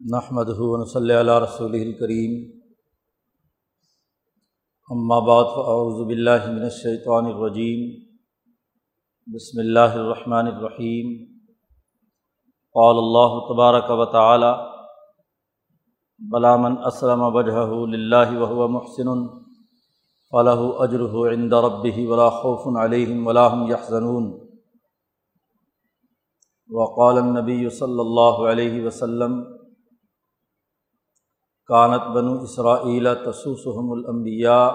نحمد صلی اللہ رسول الکریم بعد فاعوذ باللہ من الشیطان الرجیم بسم اللہ الرحمن الرحیم قال اللہ تبارک و تعالی بلا من اسلم وجہ لاہ وهو محسن فلاح اجرہ عند ربه ولا خوف علیہم ولا هم يحزنون. وقال النبی صلی اللہ علیہ وسلم کانت بنو اسرائیل تسوسحم الانبیاء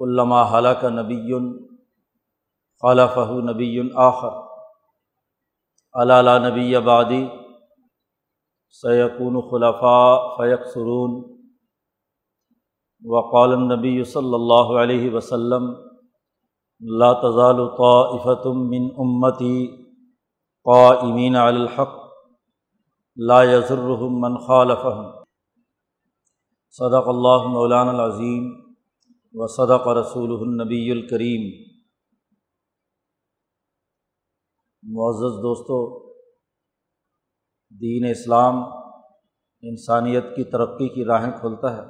علامہ حلق نبی خلفہ نبی آخر علالہ نبی آبادی سیقون خلفاء فیق سرون وقال النبی صلی اللہ علیہ وسلم لا تزال طائفة من امتی قائمین علی الحق لا يضرهم من خالفهم صدق اللہ مولان العظیم و صدق رسول النبی الکریم۔ معزز دوستوں دین اسلام انسانیت کی ترقی کی راہیں کھولتا ہے۔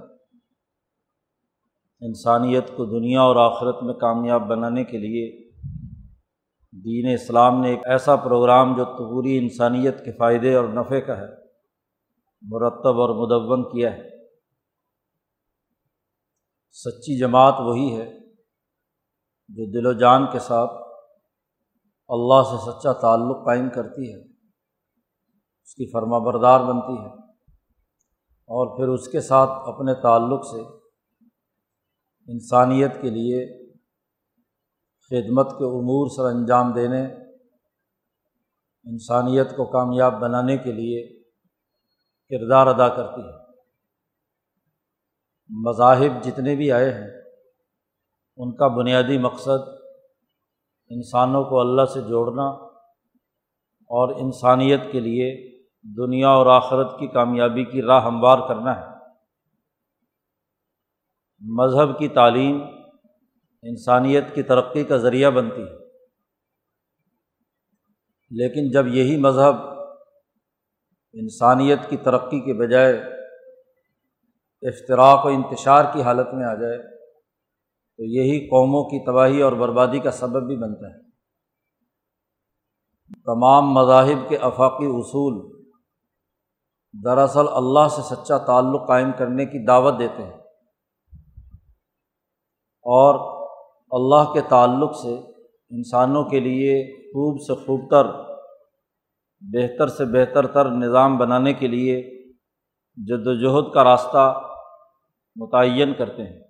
انسانیت کو دنیا اور آخرت میں کامیاب بنانے کے لیے دین اسلام نے ایک ایسا پروگرام جو پوری انسانیت کے فائدے اور نفع کا ہے، مرتب اور مدون کیا ہے۔ سچی جماعت وہی ہے جو دل و جان کے ساتھ اللہ سے سچا تعلق قائم کرتی ہے، اس کی فرما بردار بنتی ہے اور پھر اس کے ساتھ اپنے تعلق سے انسانیت کے لیے خدمت کے امور سر انجام دینے، انسانیت کو کامیاب بنانے کے لیے کردار ادا کرتی ہے۔ مذاہب جتنے بھی آئے ہیں، ان کا بنیادی مقصد انسانوں کو اللہ سے جوڑنا اور انسانیت کے لیے دنیا اور آخرت کی کامیابی کی راہ ہموار کرنا ہے۔ مذہب کی تعلیم انسانیت کی ترقی کا ذریعہ بنتی ہے۔ لیکن جب یہی مذہب انسانیت کی ترقی کے بجائے افطراک و انتشار کی حالت میں آ جائے تو یہی قوموں کی تباہی اور بربادی کا سبب بھی بنتا ہے۔ تمام مذاہب کے افاقی اصول دراصل اللہ سے سچا تعلق قائم کرنے کی دعوت دیتے ہیں۔ اور اللہ کے تعلق سے انسانوں کے لیے خوب سے خوب تر، بہتر سے بہتر تر نظام بنانے کے لیے جد وجہد کا راستہ متعین کرتے ہیں۔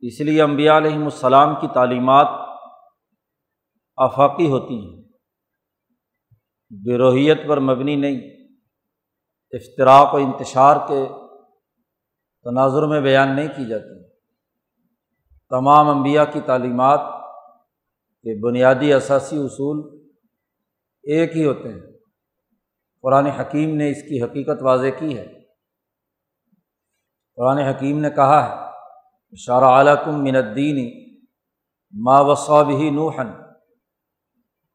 اس لیے امبیا علیہم السلام کی تعلیمات آفاقی ہوتی ہیں۔ بروحیت پر مبنی نہیں افطراک و انتشار کے تناظر میں بیان نہیں کی جاتی۔ تمام انبیاء کی تعلیمات کے بنیادی اثاثی اصول ایک ہی ہوتے ہیں۔ قرآن حکیم نے اس کی حقیقت واضح کی ہے۔ قرآن حکیم نے کہا ہے شارہ عالم من الدین ما وصاب ہی نوحن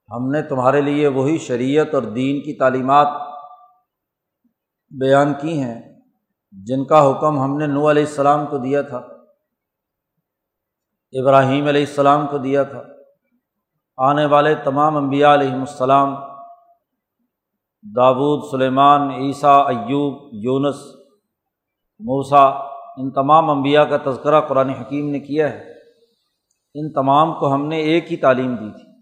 ہم نے تمہارے لیے وہی شریعت اور دین کی تعلیمات بیان کی ہیں، جن کا حکم ہم نے نو علیہ السلام کو دیا تھا، ابراہیم علیہ السلام کو دیا تھا، آنے والے تمام انبیاء علیہم السلام، داود، سلیمان، عیسیٰ، ایوب، یونس موسا ان تمام انبیاء کا تذکرہ قرآن حکیم نے کیا ہے۔ ان تمام کو ہم نے ایک ہی تعلیم دی تھی۔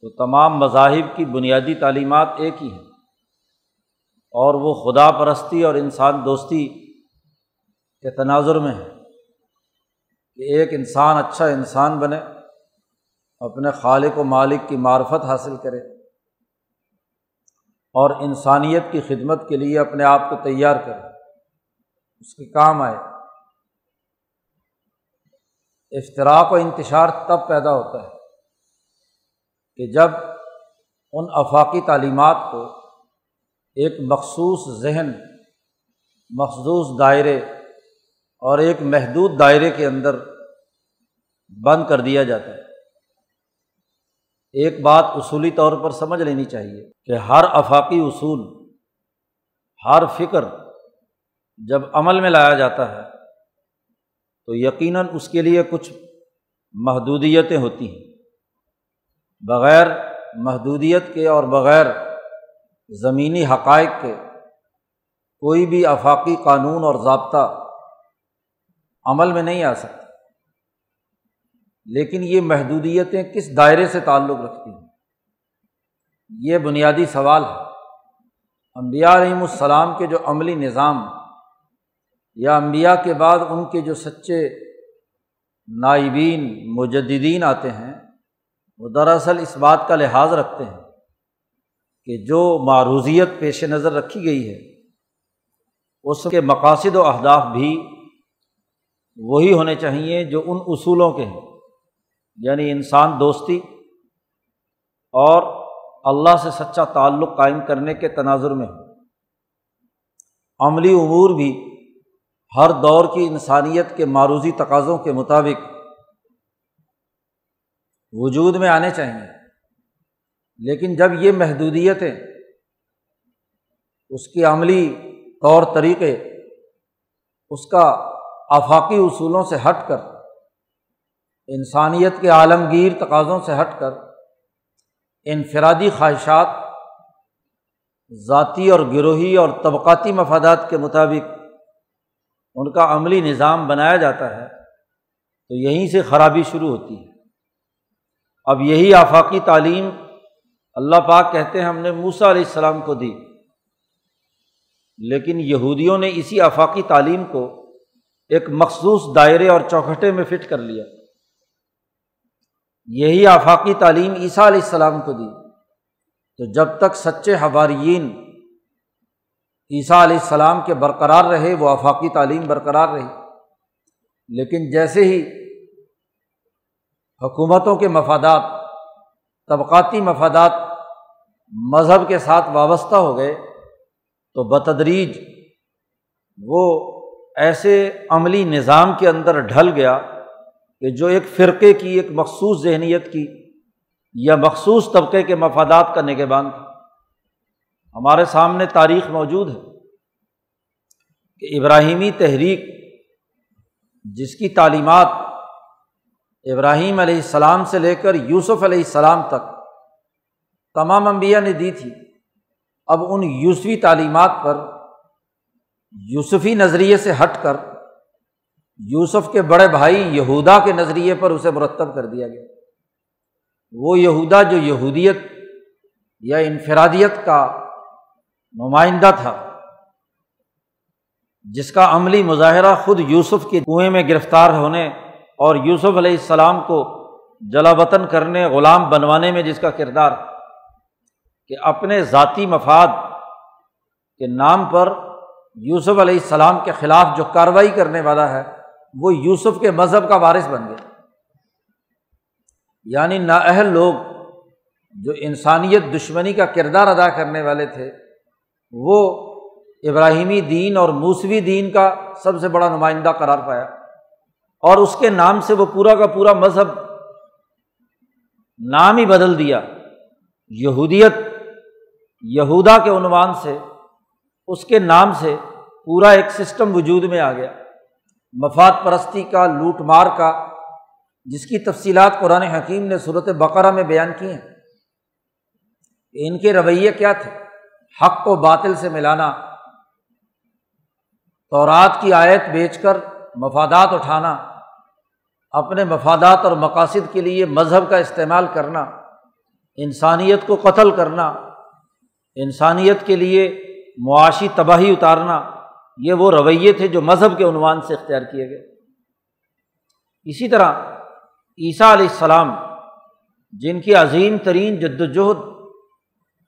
تو تمام مذاہب کی بنیادی تعلیمات ایک ہی ہیں۔ اور وہ خدا پرستی اور انسان دوستی کے تناظر میں ہے کہ ایک انسان اچھا انسان بنے، اپنے خالق و مالک کی معرفت حاصل کرے۔ اور انسانیت کی خدمت کے لیے اپنے آپ کو تیار کرے۔ اس کے کام آئے۔ افطراک و انتشار تب پیدا ہوتا ہے کہ جب ان افاقی تعلیمات کو ایک مخصوص ذہن، مخصوص دائرے اور ایک محدود دائرے کے اندر بند کر دیا جاتا ہے۔ ایک بات اصولی طور پر سمجھ لینی چاہیے کہ ہر افاقی اصول، ہر فکر جب عمل میں لایا جاتا ہے، تو یقیناً اس کے لیے کچھ محدودیتیں ہوتی ہیں۔ بغیر محدودیت کے اور بغیر زمینی حقائق کے کوئی بھی آفاقی قانون اور ضابطہ عمل میں نہیں آ سکتا۔ لیکن یہ محدودیتیں کس دائرے سے تعلق رکھتی ہیں؟ یہ بنیادی سوال ہے۔ امبیا علیہم السلام کے جو عملی نظام یا امبیا کے بعد ان کے جو سچے نائبین مجدین آتے ہیں، وہ دراصل اس بات کا لحاظ رکھتے ہیں کہ جو معروضیت پیش نظر رکھی گئی ہے، اس کے مقاصد و اہداف بھی وہی ہونے چاہیے جو ان اصولوں کے ہیں۔ یعنی انسان دوستی اور اللہ سے سچا تعلق قائم کرنے کے تناظر میں ہو عملی امور بھی ہر دور کی انسانیت کے معروضی تقاضوں کے مطابق وجود میں آنے چاہئیں لیکن جب یہ محدودیتیں اس کی عملی طور طریقے اس کا آفاقی اصولوں سے ہٹ کر، انسانیت کے عالمگیر تقاضوں سے ہٹ کر، انفرادی خواہشات ذاتی اور گروہی اور طبقاتی مفادات کے مطابق ان کا عملی نظام بنایا جاتا ہے، تو یہیں سے خرابی شروع ہوتی ہے۔ اب یہی آفاقی تعلیم اللہ پاک کہتے ہیں ہم نے موسا علیہ السلام کو دی۔ لیکن یہودیوں نے اسی آفاقی تعلیم کو ایک مخصوص دائرے اور چوکھٹے میں فٹ کر لیا۔ یہی آفاقی تعلیم عیسیٰ علیہ السلام کو دی۔ تو جب تک سچے حوارین عیسیٰ علیہ السلام کے برقرار رہے، وہ آفاقی تعلیم برقرار رہی۔ لیکن جیسے ہی حکومتوں کے مفادات، طبقاتی مفادات مذہب کے ساتھ وابستہ ہو گئے، تو بتدریج وہ ایسے عملی نظام کے اندر ڈھل گیا کہ جو ایک فرقے کی، ایک مخصوص ذہنیت کی یا مخصوص طبقے کے مفادات کا نگہبان تھا۔ ہمارے سامنے تاریخ موجود ہے کہ ابراہیمی تحریک جس کی تعلیمات ابراہیم علیہ السلام سے لے کر یوسف علیہ السلام تک تمام انبیاء نے دی تھی، اب ان یوسفی تعلیمات پر، یوسفی نظریے سے ہٹ کر یوسف کے بڑے بھائی یہودا کے نظریے پر اسے مرتب کر دیا گیا۔ وہ یہودا جو یہودیت یا انفرادیت کا نمائندہ تھا، جس کا عملی مظاہرہ خود یوسف کے کنویں میں گرفتار ہونے اور یوسف علیہ السلام کو جلا وطن کرنے، غلام بنوانے میں جس کا کردار کہ اپنے ذاتی مفاد کے نام پر یوسف علیہ السلام کے خلاف جو کارروائی کرنے والا ہے، وہ یوسف کے مذہب کا وارث بن گیا۔ یعنی نااہل لوگ جو انسانیت دشمنی کا کردار ادا کرنے والے تھے وہ ابراہیمی دین اور موسوی دین کا سب سے بڑا نمائندہ قرار پایا اور اس کے نام سے وہ پورا کا پورا مذہب نام ہی بدل دیا۔ یہودیت، یہودا کے عنوان سے، اس کے نام سے پورا ایک سسٹم وجود میں آ گیا۔ مفاد پرستی کا، لوٹ مار کا، جس کی تفصیلات قرآن حکیم نے صورت بقرہ میں بیان کی ہیں۔ کہ ان کے رویے کیا تھے؟ حق کو باطل سے ملانا، تورات کی آیت بیچ کر مفادات اٹھانا، اپنے مفادات اور مقاصد کے لیے مذہب کا استعمال کرنا، انسانیت کو قتل کرنا، انسانیت کے لیے معاشی تباہی اتارنا، یہ وہ رویے تھے جو مذہب کے عنوان سے اختیار کیے گئے۔ اسی طرح عیسیٰ علیہ السلام، جن کی عظیم ترین جد وجہد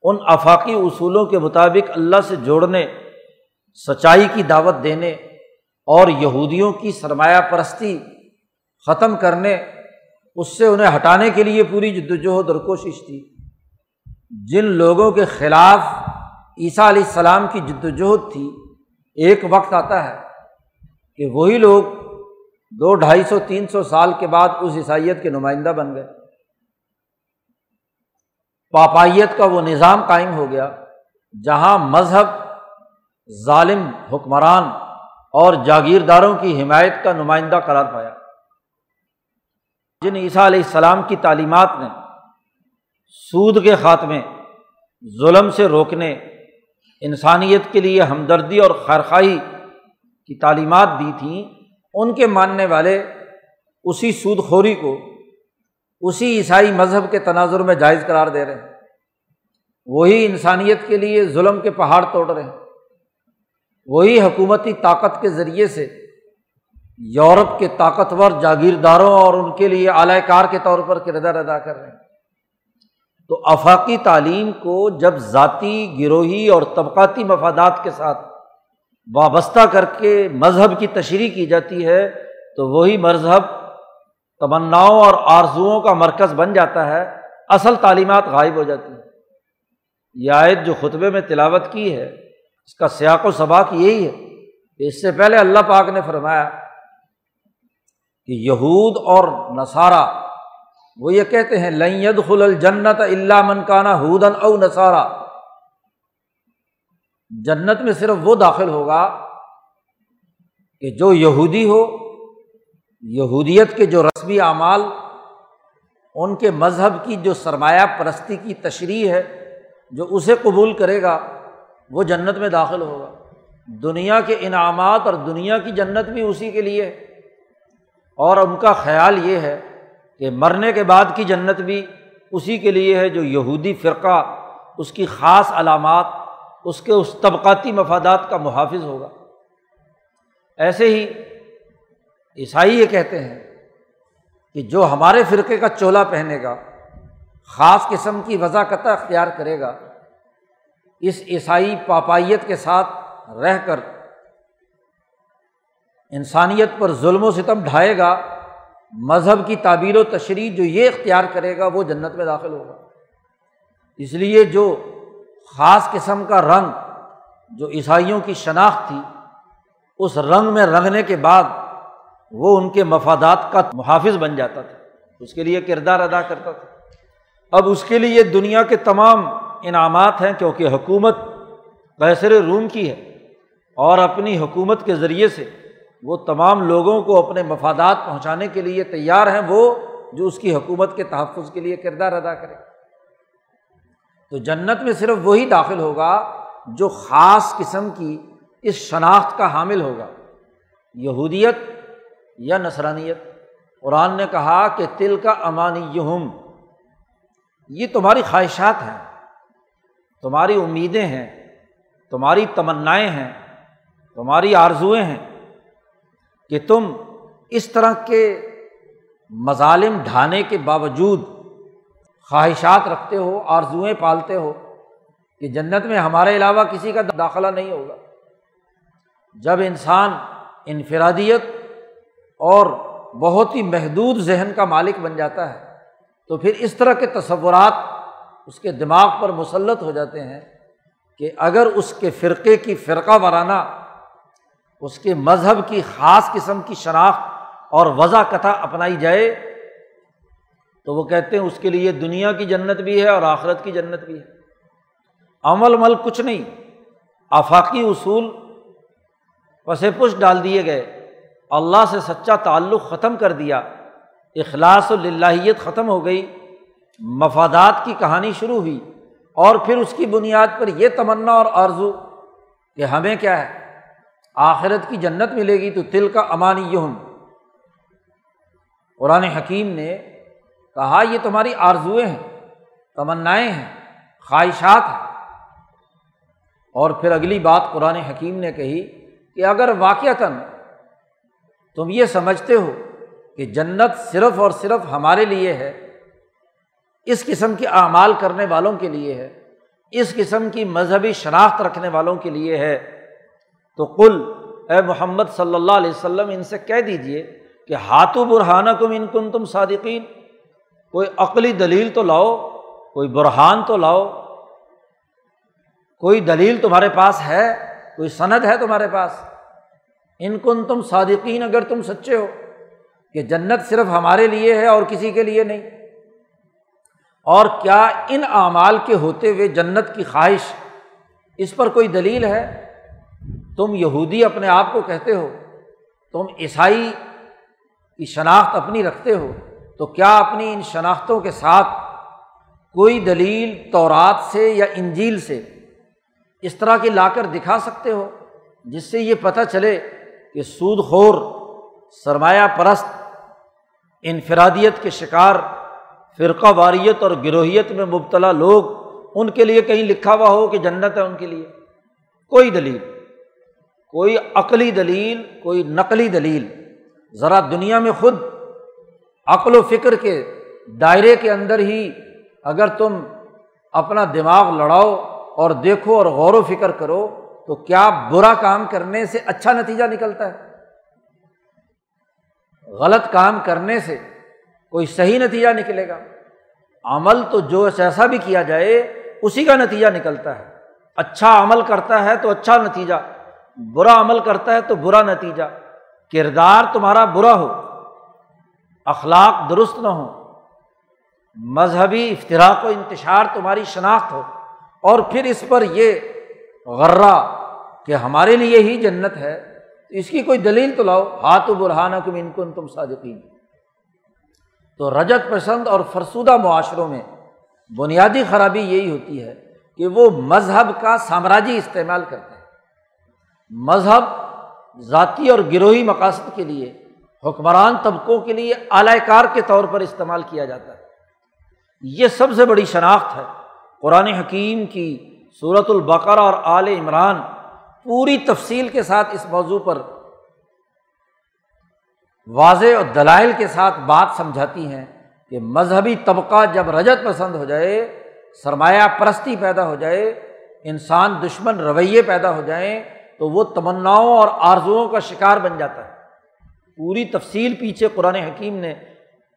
ان آفاقی اصولوں کے مطابق اللہ سے جوڑنے، سچائی کی دعوت دینے اور یہودیوں کی سرمایہ پرستی ختم کرنے، اس سے انہیں ہٹانے کے لیے پوری جد وجہد اور کوشش تھی۔ جن لوگوں کے خلاف عیسیٰ علیہ السلام کی جد وجہد تھی، ایک وقت آتا ہے کہ وہی لوگ دو، ڈھائی سو، تین سو سال کے بعد اس عیسائیت کے نمائندہ بن گئے۔ پاپائیت کا وہ نظام قائم ہو گیا جہاں مذہب، ظالم، حکمران اور جاگیرداروں کی حمایت کا نمائندہ قرار پایا۔ جن عیسیٰ علیہ السلام کی تعلیمات نے سود کے خاتمے، ظلم سے روکنے، انسانیت کے لیے ہمدردی اور خیرخائی کی تعلیمات دی تھیں، ان کے ماننے والے اسی سود خوری کو اسی عیسائی مذہب کے تناظر میں جائز قرار دے رہے ہیں۔ وہی انسانیت کے لیے ظلم کے پہاڑ توڑ رہے ہیں۔ وہی حکومتی طاقت کے ذریعے سے یورپ کے طاقتور جاگیرداروں اور ان کے لیے اعلی کار کے طور پر کردار ادا کر رہے ہیں۔ تو افاقی تعلیم کو جب ذاتی، گروہی اور طبقاتی مفادات کے ساتھ وابستہ کر کے مذہب کی تشریح کی جاتی ہے، تو وہی مذہب تمناؤں اور آرزوؤں کا مرکز بن جاتا ہے، اصل تعلیمات غائب ہو جاتی ہیں۔ یہ آیت جو خطبے میں تلاوت کی ہے، اس کا سیاق و سباق یہی ہے کہ اس سے پہلے اللہ پاک نے فرمایا کہ یہود اور نصارہ، وہ یہ کہتے ہیں لید خل الجنت اللہ منکانہ ہودن او نصارہ جنت میں صرف وہ داخل ہوگا کہ جو یہودی ہو یہودیت کے جو رسمی اعمال، ان کے مذہب کی جو سرمایہ پرستی کی تشریح ہے، جو اسے قبول کرے گا، وہ جنت میں داخل ہوگا۔ دنیا کے انعامات اور دنیا کی جنت بھی اسی کے لیے ہے۔ اور ان کا خیال یہ ہے کہ مرنے کے بعد کی جنت بھی اسی کے لیے ہے، جو یہودی فرقہ، اس کی خاص علامات، اس کے اس طبقاتی مفادات کا محافظ ہوگا۔ ایسے ہی عیسائی یہ کہتے ہیں کہ جو ہمارے فرقے کا چولا پہنے گا، خاص قسم کی وضاقت اختیار کرے گا، اس عیسائی پاپائیت کے ساتھ رہ کر انسانیت پر ظلم و ستم ڈھائے گا، مذہب کی تعبیر و تشریح جو یہ اختیار کرے گا وہ جنت میں داخل ہوگا۔ اس لیے جو خاص قسم کا رنگ جو عیسائیوں کی شناخت تھی، اس رنگ میں رنگنے کے بعد وہ ان کے مفادات کا محافظ بن جاتا تھا۔ اس کے لیے کردار ادا کرتا تھا۔ اب اس کے لیے دنیا کے تمام انعامات ہیں کیونکہ حکومت کیسر روم کی ہے اور اپنی حکومت کے ذریعے سے وہ تمام لوگوں کو اپنے مفادات پہنچانے کے لیے تیار ہیں، وہ جو اس کی حکومت کے تحفظ کے لیے کردار ادا کرے تو جنت میں صرف وہی داخل ہوگا جو خاص قسم کی اس شناخت کا حامل ہوگا۔ یہودیت یا نسرانیت قرآن نے کہا کہ تل کا امانی یہم یہ تمہاری خواہشات ہیں، تمہاری امیدیں ہیں، تمہاری تمنائیں ہیں، تمہاری آرزوئیں ہیں کہ تم اس طرح کے مظالم ڈھانے کے باوجود خواہشات رکھتے ہو، آرزوئیں پالتے ہو کہ جنت میں ہمارے علاوہ کسی کا داخلہ نہیں ہوگا۔ جب انسان انفرادیت اور بہت ہی محدود ذہن کا مالک بن جاتا ہے تو پھر اس طرح کے تصورات اس کے دماغ پر مسلط ہو جاتے ہیں کہ اگر اس کے فرقے کی فرقہ وارانہ اس کے مذہب کی خاص قسم کی شناخت اور وضع کتھا اپنائی جائے، تو وہ کہتے ہیں اس کے لیے دنیا کی جنت بھی ہے اور آخرت کی جنت بھی ہے۔ عمل مل کچھ نہیں، آفاقی اصول پس پش ڈال دیے گئے۔ اللہ سے سچا تعلق ختم کر دیا، اخلاص اللہیت ختم ہو گئی، مفادات کی کہانی شروع ہوئی، اور پھر اس کی بنیاد پر یہ تمنا اور آرزو کہ ہمیں کیا ہے؟ آخرت کی جنت ملے گی تو تل کا امانی یہم قرآن حکیم نے کہا، یہ تمہاری آرزوئیں ہیں، تمنائیں ہیں، خواہشات ہیں۔ اور پھر اگلی بات قرآن حکیم نے کہی کہ اگر واقعتاً تم یہ سمجھتے ہو کہ جنت صرف اور صرف ہمارے لیے ہے، اس قسم کے اعمال کرنے والوں کے لیے ہے، اس قسم کی مذہبی شناخت رکھنے والوں کے لیے ہے۔ تو کل اے محمد صلی اللہ علیہ وسلم، ان سے کہہ دیجیے کہ ہاتھوں برہانہ کم ان کن تم صادقین، کوئی عقلی دلیل تو لاؤ، کوئی برہان تو لاؤ۔ کوئی دلیل تمہارے پاس ہے، کوئی صنعت ہے تمہارے پاس۔ ان کن تم صادقین اگر تم سچے ہو کہ جنت صرف ہمارے لیے ہے اور کسی کے لیے نہیں؟ اور کیا ان اعمال کے ہوتے ہوئے جنت کی خواہش اس پر کوئی دلیل ہے؟ تم یہودی اپنے آپ کو کہتے ہو، تم عیسائی کی شناخت اپنی رکھتے ہو، تو کیا اپنی ان شناختوں کے ساتھ کوئی دلیل تورات سے یا انجیل سے اس طرح کی لا کر دکھا سکتے ہو جس سے یہ پتہ چلے کہ سود خور، سرمایہ پرست، انفرادیت کے شکار، فرقہ واریت اور گروہیت میں مبتلا لوگ ان کے لیے کہیں لکھا ہوا ہو کہ جنت ہے ان کے لیے۔ کوئی دلیل، کوئی عقلی دلیل، کوئی نقلی دلیل۔ ذرا دنیا میں خود عقل و فکر کے دائرے کے اندر ہی اگر تم اپنا دماغ لڑاؤ اور دیکھو اور غور و فکر کرو تو کیا برا کام کرنے سے اچھا نتیجہ نکلتا ہے؟ غلط کام کرنے سے کوئی صحیح نتیجہ نکلے گا۔ عمل تو جو ایسا بھی کیا جائے، اسی کا نتیجہ نکلتا ہے۔ اچھا عمل کرتا ہے تو اچھا نتیجہ، برا عمل کرتا ہے تو برا نتیجہ۔ کردار تمہارا برا ہو، اخلاق درست نہ ہو مذہبی افطراک و انتشار تمہاری شناخت ہو۔ اور پھر اس پر یہ غرہ کہ ہمارے لیے ہی جنت ہے تو اس کی کوئی دلیل تو لاؤ۔ ہاتھ و برہانہ کم ان کو تم صادقین۔ تو رجت پسند اور فرسودہ معاشروں میں بنیادی خرابی یہی ہوتی ہے کہ وہ مذہب کا سامراجی استعمال کرتے ہیں۔ مذہب ذاتی اور گروہی مقاصد کے لیے، حکمران طبقوں کے لیے اعلی کار کے طور پر استعمال کیا جاتا ہے۔ یہ سب سے بڑی شناخت ہے۔ قرآن حکیم کی صورت البقرہ اور آل عمران پوری تفصیل کے ساتھ اس موضوع پر واضح اور دلائل کے ساتھ بات سمجھاتی ہیں کہ مذہبی طبقہ جب رجت پسند ہو جائے، سرمایہ پرستی پیدا ہو جائے، انسان دشمن رویے پیدا ہو جائیں، تو وہ تمناؤں اور آرزوؤں کا شکار بن جاتا ہے۔ پوری تفصیل پیچھے قرآن حکیم نے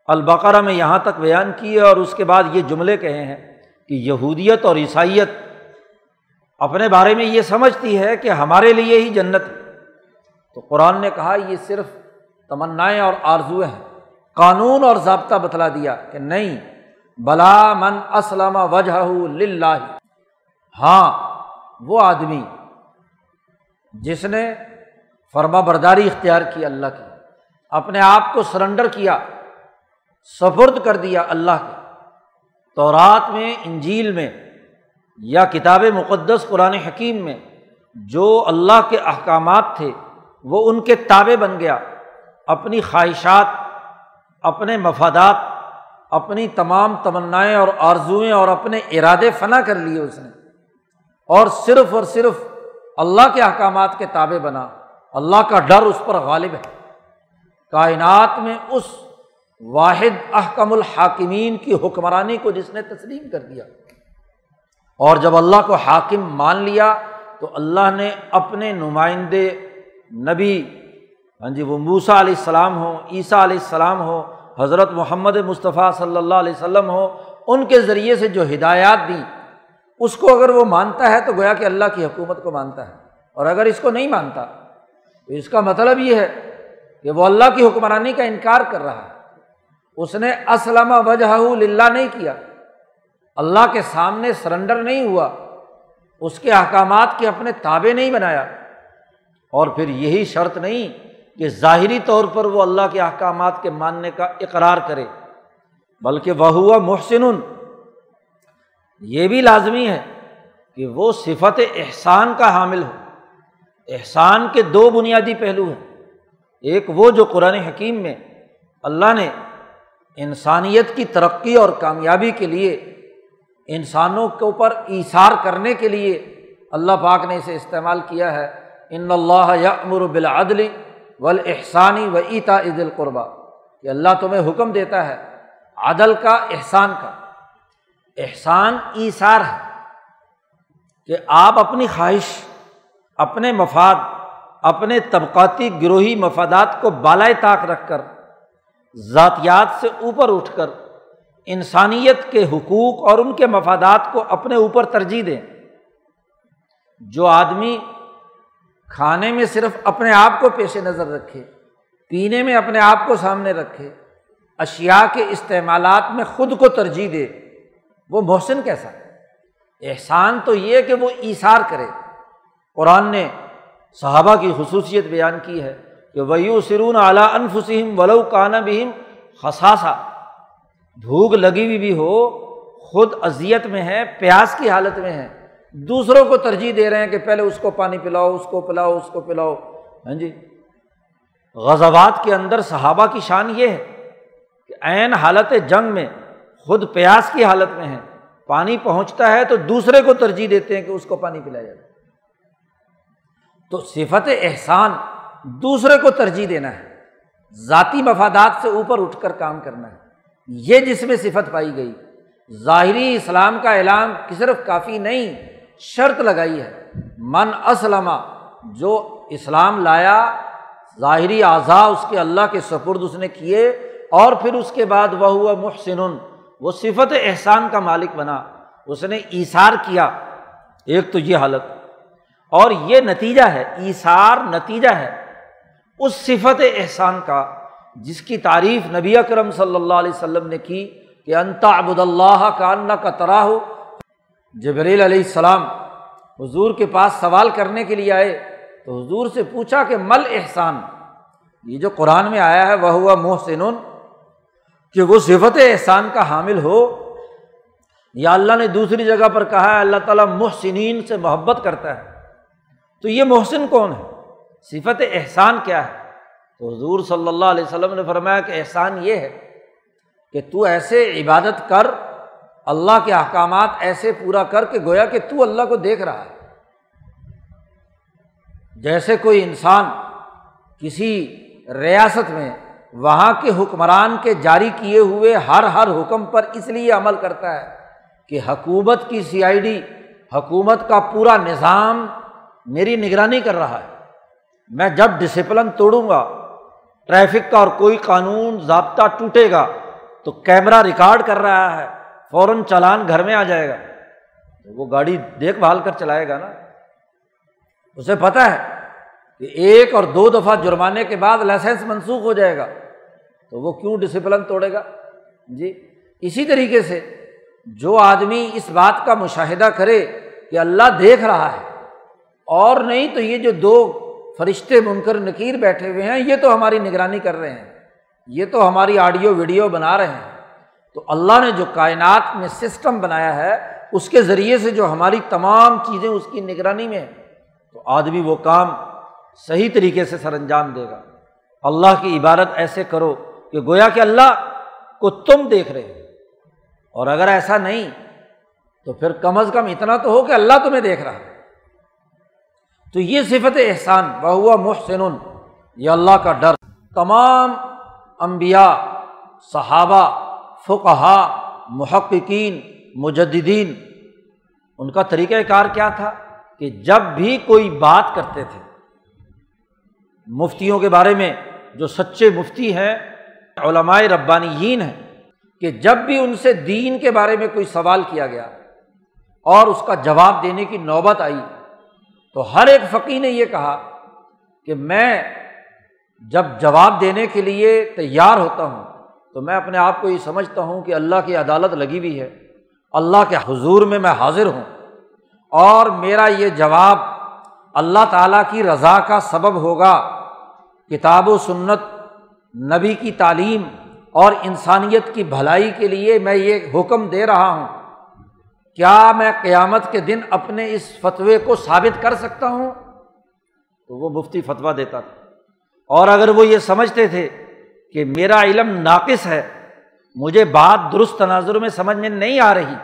البقرہ میں یہاں تک بیان کی ہے اور اس کے بعد یہ جملے کہے ہیں کہ یہودیت اور عیسائیت اپنے بارے میں یہ سمجھتی ہے کہ ہمارے لیے ہی جنت تو قرآن نے کہا، یہ صرف تمنائیں اور آرزویں ہیں۔ قانون اور ضابطہ بتلا دیا کہ نہیں، بلا من اسلم وجہ ہاں وہ آدمی جس نے فرما برداری اختیار کی اللہ کی، اپنے آپ کو سرنڈر کیا سفرد کر دیا اللہ کے۔ تو رات میں، انجیل میں یا کتاب مقدس قرآن حکیم میں جو اللہ کے احکامات تھے، وہ ان کے تابے بن گیا۔ اپنی خواہشات، اپنے مفادات، اپنی تمام تمنائیں اور آرزوئیں اور اپنے ارادے فنا کر لیے اس نے۔ اور صرف اور صرف اللہ کے احکامات کے تابے بنا۔ اللہ کا ڈر اس پر غالب ہے۔ کائنات میں اس واحد احکم الحاکمین کی حکمرانی کو جس نے تسلیم کر دیا۔ اور جب اللہ کو حاکم مان لیا تو اللہ نے اپنے نمائندے نبی ہاں جی وہ موسا علیہ السلام ہو عیسیٰ علیہ السلام ہو حضرت محمد مصطفیٰ صلی اللہ علیہ وسلم ہو ان کے ذریعے سے جو ہدایات دیں، اس کو اگر وہ مانتا ہے تو گویا کہ اللہ کی حکومت کو مانتا ہے۔ اور اگر اس کو نہیں مانتا، تو اس کا مطلب یہ ہے کہ وہ اللہ کی حکمرانی کا انکار کر رہا ہے۔ اس نے اسلم وجہ نہیں کیا۔ اللہ کے سامنے سرنڈر نہیں ہوا، اس کے احکامات کے اپنے تابے نہیں بنایا۔ اور پھر یہی شرط نہیں کہ ظاہری طور پر وہ اللہ کے احکامات کے ماننے کا اقرار کرے، بلکہ وہ ہوا محسن یہ بھی لازمی ہے کہ وہ صفت احسان کا حامل ہو۔ احسان کے دو بنیادی پہلو ہیں۔ ایک وہ جو قرآن حکیم میں اللہ نے انسانیت کی ترقی اور کامیابی کے لیے انسانوں کے اوپر ایثار کرنے کے لیے اللہ پاک نے اسے استعمال کیا ہے۔ ان اللہ یامر بالعدل ول احسانی و عیتا عید القربہ کہ اللہ تمہیں حکم دیتا ہے عدل کا، احسان کا۔ احسان ایثار ہے کہ آپ اپنی خواہش، اپنے مفاد، اپنے طبقاتی گروہی مفادات کو بالائے طاق رکھ کر، ذاتیات سے اوپر اٹھ کر انسانیت کے حقوق اور ان کے مفادات کو اپنے اوپر ترجیح دیں۔ جو آدمی کھانے میں صرف اپنے آپ کو پیش نظر رکھے، پینے میں اپنے آپ کو سامنے رکھے اشیا کے استعمالات میں خود کو ترجیح دے، وہ محسن کیسا احسان تو یہ کہ وہ ایثار کرے۔ قرآن نے صحابہ کی خصوصیت بیان کی ہے کہ ویو سرون اعلیٰ انفسم ولو کانا بہم خساسا بھوک لگی ہوئی بھی ہو، خود اذیت میں ہے، پیاس کی حالت میں ہے۔ دوسروں کو ترجیح دے رہے ہیں کہ پہلے اس کو پانی پلاؤ، اس کو پلاؤ، اس کو پلاؤ۔ ہاں جی؟ غزوات کے اندر صحابہ کی شان یہ ہے کہ عین حالت جنگ میں، خود پیاس کی حالت میں ہے۔ پانی پہنچتا ہے تو دوسرے کو ترجیح دیتے ہیں کہ اس کو پانی پلایا جائے۔ تو صفت احسان دوسرے کو ترجیح دینا ہے۔ ذاتی مفادات سے اوپر اٹھ کر کام کرنا ہے۔ یہ جس میں صفت پائی گئی۔ ظاہری اسلام کا اعلان صرف کافی نہیں، شرط لگائی ہے۔ من اسلم، جو اسلام لایا، ظاہری اعضاء اس کے اللہ کے سپرد اس نے کیے اور پھر اس کے بعد وہ ہوا محسن، وہ صفت احسان کا مالک بنا۔ اس نے ایسار کیا۔ ایک تو یہ حالت۔ اور یہ نتیجہ ہے ایسار نتیجہ ہے۔ اس صفت احسان کا جس کی تعریف نبی اکرم صلی اللہ علیہ وسلم نے کی کہ انتا ابود اللہ کا اللہ کا ترا ہو جبریل علیہ السلام حضور کے پاس سوال کرنے کے لیے آئے تو حضور سے پوچھا کہ مل احسان؟ یہ جو قرآن میں آیا ہے وہ ہوا محسن کہ وہ صفت احسان کا حامل ہو۔ یا اللہ نے دوسری جگہ پر کہا ہے، اللہ تعالیٰ محسنین سے محبت کرتا ہے۔ تو یہ محسن کون ہے؟ صفت احسان کیا ہے؟ تو حضور صلی اللہ علیہ وسلم نے فرمایا کہ احسان یہ ہے کہ تو ایسے عبادت کر، اللہ کے احکامات ایسے پورا کر کے گویا کہ تو اللہ کو دیکھ رہا ہے۔ جیسے کوئی انسان کسی ریاست میں وہاں کے حکمران کے جاری کیے ہوئے ہر ہر حکم پر اس لیے عمل کرتا ہے کہ حکومت کی سی آئی ڈی، حکومت کا پورا نظام میری نگرانی کر رہا ہے۔ میں جب ڈسپلن توڑوں گا ٹریفک کا اور کوئی قانون ضابطہ ٹوٹے گا تو کیمرہ ریکارڈ کر رہا ہے، فوراً چالان گھر میں آ جائے گا۔ وہ گاڑی دیکھ بھال کر چلائے گا نا۔ اسے پتہ ہے کہ ایک اور دو دفعہ جرمانے کے بعد لائسنس منسوخ ہو جائے گا۔ تو وہ کیوں ڈسپلن توڑے گا؟ جی اسی طریقے سے جو آدمی اس بات کا مشاہدہ کرے کہ اللہ دیکھ رہا ہے، اور نہیں تو یہ جو دو فرشتے منکر نکیر بیٹھے ہوئے ہیں، یہ تو ہماری نگرانی کر رہے ہیں۔ یہ تو ہماری آڈیو، ویڈیو بنا رہے ہیں۔ تو اللہ نے جو کائنات میں سسٹم بنایا ہے، اس کے ذریعے سے جو ہماری تمام چیزیں اس کی نگرانی میں، تو آدمی وہ کام صحیح طریقے سے سر انجام دے گا۔ اللہ کی عبادت ایسے کرو کہ گویا کہ اللہ کو تم دیکھ رہے ہو۔ اور اگر ایسا نہیں، تو پھر کم از کم اتنا تو ہو کہ اللہ تمہیں دیکھ رہا ہے۔ تو یہ صفت احسان ہوا محسن یہ اللہ کا ڈر۔ تمام امبیا صحابہ، فقہا، محققین مجدین ان کا طریقۂ کار کیا تھا؟ کہ جب بھی کوئی بات کرتے تھے، مفتیوں کے بارے میں جو سچے مفتی ہیں علمائے ربانیین ہیں، کہ جب بھی ان سے دین کے بارے میں کوئی سوال کیا گیا اور اس کا جواب دینے کی نوبت آئی تو ہر ایک فقی نے یہ کہا کہ میں جب جواب دینے کے لیے تیار ہوتا ہوں تو میں اپنے آپ کو یہ سمجھتا ہوں کہ اللہ کی عدالت لگی ہوئی ہے، اللہ کے حضور میں میں حاضر ہوں اور میرا یہ جواب اللہ تعالیٰ کی رضا کا سبب ہوگا۔ کتاب و سنت، نبی کی تعلیم اور انسانیت کی بھلائی کے لیے میں یہ حکم دے رہا ہوں۔ کیا میں قیامت کے دن اپنے اس فتوے کو ثابت کر سکتا ہوں؟ تو وہ مفتی فتویٰ دیتا تھا۔ اور اگر وہ یہ سمجھتے تھے کہ میرا علم ناقص ہے، مجھے بات درست تناظر میں سمجھ میں نہیں آ رہی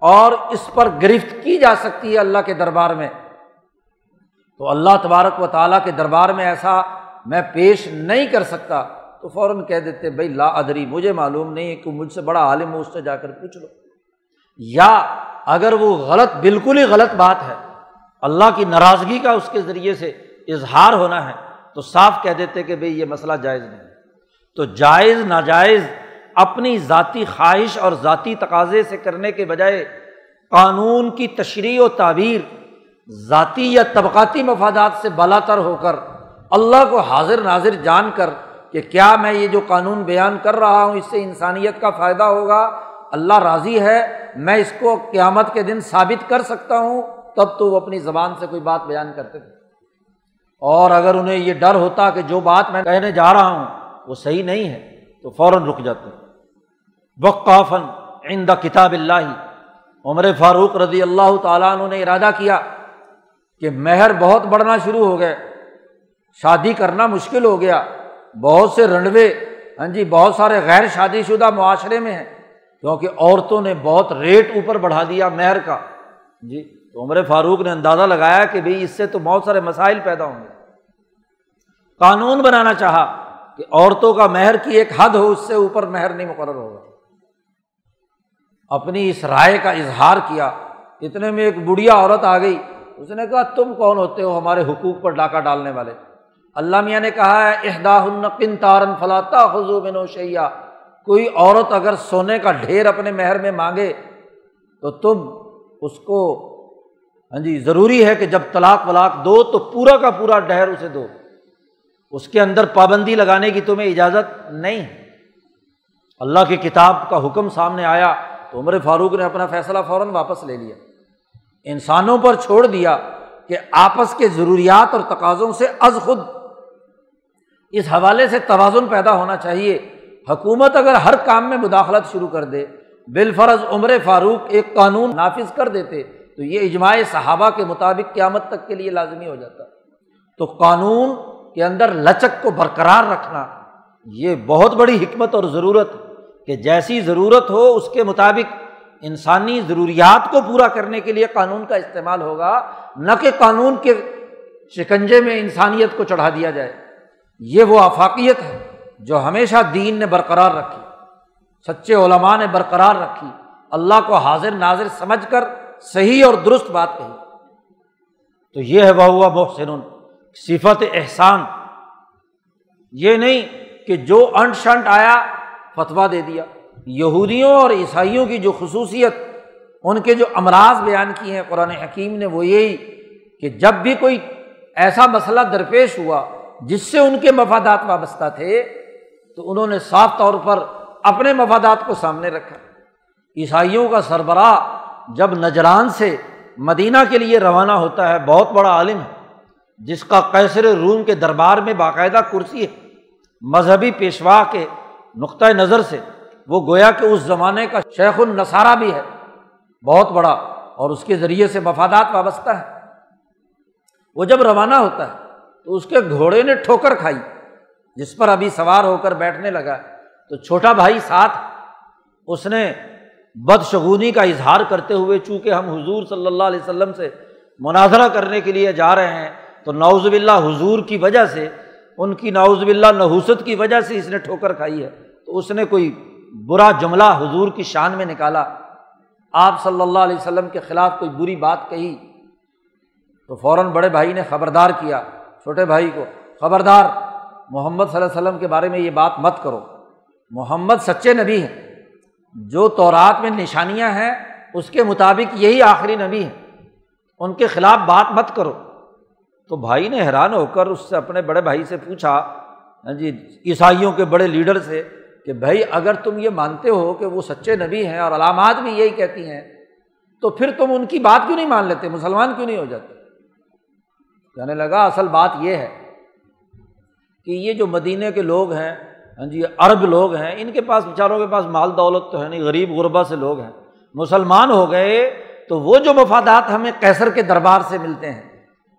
اور اس پر گرفت کی جا سکتی ہے اللہ کے دربار میں، تو اللہ تبارک و تعالیٰ کے دربار میں ایسا میں پیش نہیں کر سکتا۔ تو فوراً کہہ دیتے بھائی لا ادری، مجھے معلوم نہیں ہے کہ مجھ سے بڑا عالم ہو، اس سے جا کر پوچھ لو۔ یا اگر وہ غلط، بالکل ہی غلط بات ہے، اللہ کی ناراضگی کا اس کے ذریعے سے اظہار ہونا ہے، تو صاف کہہ دیتے کہ بھائی یہ مسئلہ جائز نہیں تو جائز، ناجائز اپنی ذاتی خواہش اور ذاتی تقاضے سے کرنے کے بجائے قانون کی تشریح و تعبیر، ذاتی یا طبقاتی مفادات سے بالا تر ہو کر اللہ کو حاضر ناظر جان کر کہ کیا میں یہ جو قانون بیان کر رہا ہوں، اس سے انسانیت کا فائدہ ہوگا اللہ راضی ہے، میں اس کو قیامت کے دن ثابت کر سکتا ہوں، تب تو وہ اپنی زبان سے کوئی بات بیان کرتے تھے۔ اور اگر انہیں یہ ڈر ہوتا کہ جو بات میں کہنے جا رہا ہوں وہ صحیح نہیں ہے، تو فوراً رک جاتے۔ وقافن عند کتاب اللہ، عمر فاروق رضی اللہ تعالیٰ عنہ نے ارادہ کیا کہ مہر بہت بڑھنا شروع ہو گئے، شادی کرنا مشکل ہو گیا، بہت سے رنڈوے ہاں جی بہت سارے غیر شادی شدہ معاشرے میں ہیں۔ کیونکہ عورتوں نے بہت ریٹ اوپر بڑھا دیا مہر کا۔ جی تو عمر فاروق نے اندازہ لگایا کہ بھائی اس سے تو بہت سارے مسائل پیدا ہوں گے۔ قانون بنانا چاہا کہ عورتوں کا مہر کی ایک حد ہو، اس سے اوپر مہر نہیں مقرر ہوگا۔ اپنی اس رائے کا اظہار کیا۔ اتنے میں ایک بڑھیا عورت آ گئی۔ اس نے کہا، تم کون ہوتے ہو ہمارے حقوق پر ڈاکہ ڈالنے والے؟ اللہ میاں نے کہا ہے اہدا النقن تارن فلاطا خزو بنو شیا کوئی عورت اگر سونے کا ڈھیر اپنے مہر میں مانگے تو تم اس کو ہاں جی ضروری ہے کہ جب طلاق ولاق دو تو پورا کا پورا ڈہر اسے دو۔ اس کے اندر پابندی لگانے کی تمہیں اجازت نہیں۔ اللہ کی کتاب کا حکم سامنے آیا تو عمر فاروق نے اپنا فیصلہ فوراً واپس لے لیا۔ انسانوں پر چھوڑ دیا کہ آپس کے ضروریات اور تقاضوں سے از خود۔ اس حوالے سے توازن پیدا ہونا چاہیے۔ حکومت اگر ہر کام میں مداخلت شروع کر دے، بالفرض عمر فاروق ایک قانون نافذ کر دیتے، تو یہ اجماع صحابہ کے مطابق قیامت تک کے لیے لازمی ہو جاتا۔ تو قانون کے اندر لچک کو برقرار رکھنا، یہ بہت بڑی حکمت اور ضرورت کہ جیسی ضرورت ہو، اس کے مطابق انسانی ضروریات کو پورا کرنے کے لیے قانون کا استعمال ہوگا، نہ کہ قانون کے شکنجے میں انسانیت کو چڑھا دیا جائے۔ یہ وہ آفاقیت ہے۔ جو ہمیشہ دین نے برقرار رکھی، سچے علماء نے برقرار رکھی، اللہ کو حاضر ناظر سمجھ کر صحیح اور درست بات کہی۔ تو یہ ہے وہ محسن صفت احسان۔ یہ نہیں کہ جو انٹ شنٹ آیا، فتویٰ دے دیا۔ یہودیوں اور عیسائیوں کی جو خصوصیت، ان کے جو امراض بیان کیے ہیں، قرآن حکیم نے وہ یہی کہ جب بھی کوئی ایسا مسئلہ درپیش ہوا، جس سے ان کے مفادات وابستہ تھے تو انہوں نے صاف طور پر اپنے مفادات کو سامنے رکھا۔ عیسائیوں کا سربراہ جب نجران سے مدینہ کے لیے روانہ ہوتا ہے، بہت بڑا عالم ہے، جس کا کیسر روم کے دربار میں باقاعدہ کرسی ہے، مذہبی پیشوا کے نقطۂ نظر سے، وہ گویا کہ اس زمانے کا شیخ النصارہ بھی ہے۔ بہت بڑا اور اس کے ذریعے سے مفادات وابستہ ہے۔ وہ جب روانہ ہوتا ہے تو اس کے گھوڑے نے ٹھوکر کھائی۔ جس پر ابھی سوار ہو کر بیٹھنے لگا، تو چھوٹا بھائی ساتھ اس نے بدشگونی کا اظہار کرتے ہوئے چونکہ ہم حضور صلی اللہ علیہ وسلم سے مناظرہ کرنے کے لیے جا رہے ہیں، تو نوز باللہ حضور کی وجہ سے، ان کی نوز باللہ نحوست کی وجہ سے اس نے ٹھوکر کھائی ہے۔ تو اس نے کوئی برا جملہ حضور کی شان میں نکالا۔ آپ صلی اللہ علیہ وسلم کے خلاف کوئی بری بات کہی۔ تو فوراً بڑے بھائی نے خبردار کیا، چھوٹے بھائی کو، خبردار محمد صلی اللہ علیہ وسلم کے بارے میں یہ بات مت کرو۔ محمد سچے نبی ہیں۔ جو تورات میں نشانیاں ہیں، اس کے مطابق یہی آخری نبی ہیں۔ ان کے خلاف بات مت کرو۔ تو بھائی نے حیران ہو کر اس سے اپنے بڑے بھائی سے پوچھا ہاں جی عیسائیوں کے بڑے لیڈر سے، کہ بھائی اگر تم یہ مانتے ہو کہ وہ سچے نبی ہیں اور علامات بھی یہی کہتی ہیں، تو پھر تم ان کی بات کیوں نہیں مان لیتے؟ مسلمان کیوں نہیں ہو جاتے؟ کہنے لگا، اصل بات یہ ہے کہ یہ جو مدینے کے لوگ ہیں ہاں جی عرب لوگ ہیں، ان کے پاس بیچاروں کے پاس مال دولت تو ہے نہیں، غریب غربا سے لوگ ہیں، مسلمان ہو گئے تو وہ جو مفادات ہمیں کیسر کے دربار سے ملتے ہیں،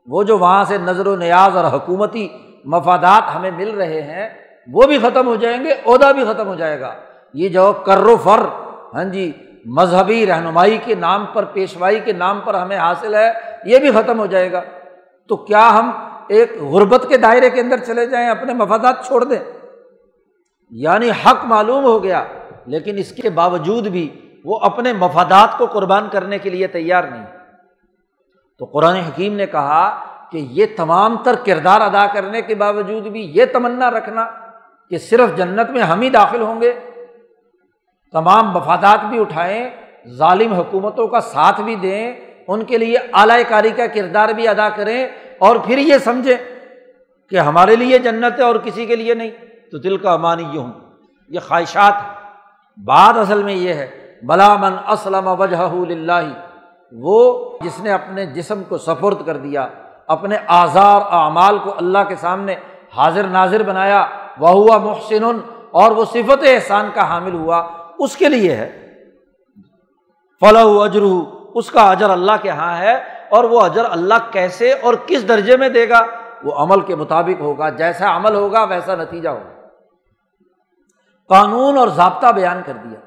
وہ جو وہاں سے نظر و نیاز اور حکومتی مفادات ہمیں مل رہے ہیں، وہ بھی ختم ہو جائیں گے، عہدہ بھی ختم ہو جائے گا۔ یہ جو کر و فر ہاں جی مذہبی رہنمائی کے نام پر، پیشوائی کے نام پر ہمیں حاصل ہے، یہ بھی ختم ہو جائے گا۔ تو کیا ہم ایک غربت کے دائرے کے اندر چلے جائیں، اپنے مفادات چھوڑ دیں؟ یعنی حق معلوم ہو گیا، لیکن اس کے باوجود بھی وہ اپنے مفادات کو قربان کرنے کے لیے تیار نہیں۔ تو قرآن حکیم نے کہا کہ یہ تمام تر کردار ادا کرنے کے باوجود بھی یہ تمنا رکھنا کہ صرف جنت میں ہم ہی داخل ہوں گے۔ تمام مفادات بھی اٹھائیں، ظالم حکومتوں کا ساتھ بھی دیں ان کے لیے اعلی کاری کا کردار بھی ادا کریں اور پھر یہ سمجھیں کہ ہمارے لیے جنت ہے اور کسی کے لیے نہیں۔ تو دل کا امانی یہ ہوں یہ خواہشات بات اصل میں یہ ہے، بلا من اسلم وجہ وہ جس نے اپنے جسم کو سفرد کر دیا، اپنے آزار اعمال کو اللہ کے سامنے حاضر ناظر بنایا وہ ہوا محسن، اور وہ صفت احسان کا حامل ہوا۔ اس کے لیے ہے فلاح اجر اس کا اجر اللہ کے یہاں ہے اور وہ اجر اللہ کیسے اور کس درجے میں دے گا؟ وہ عمل کے مطابق ہوگا، جیسا عمل ہوگا ویسا نتیجہ ہوگا۔ قانون اور ضابطہ بیان کر دیا۔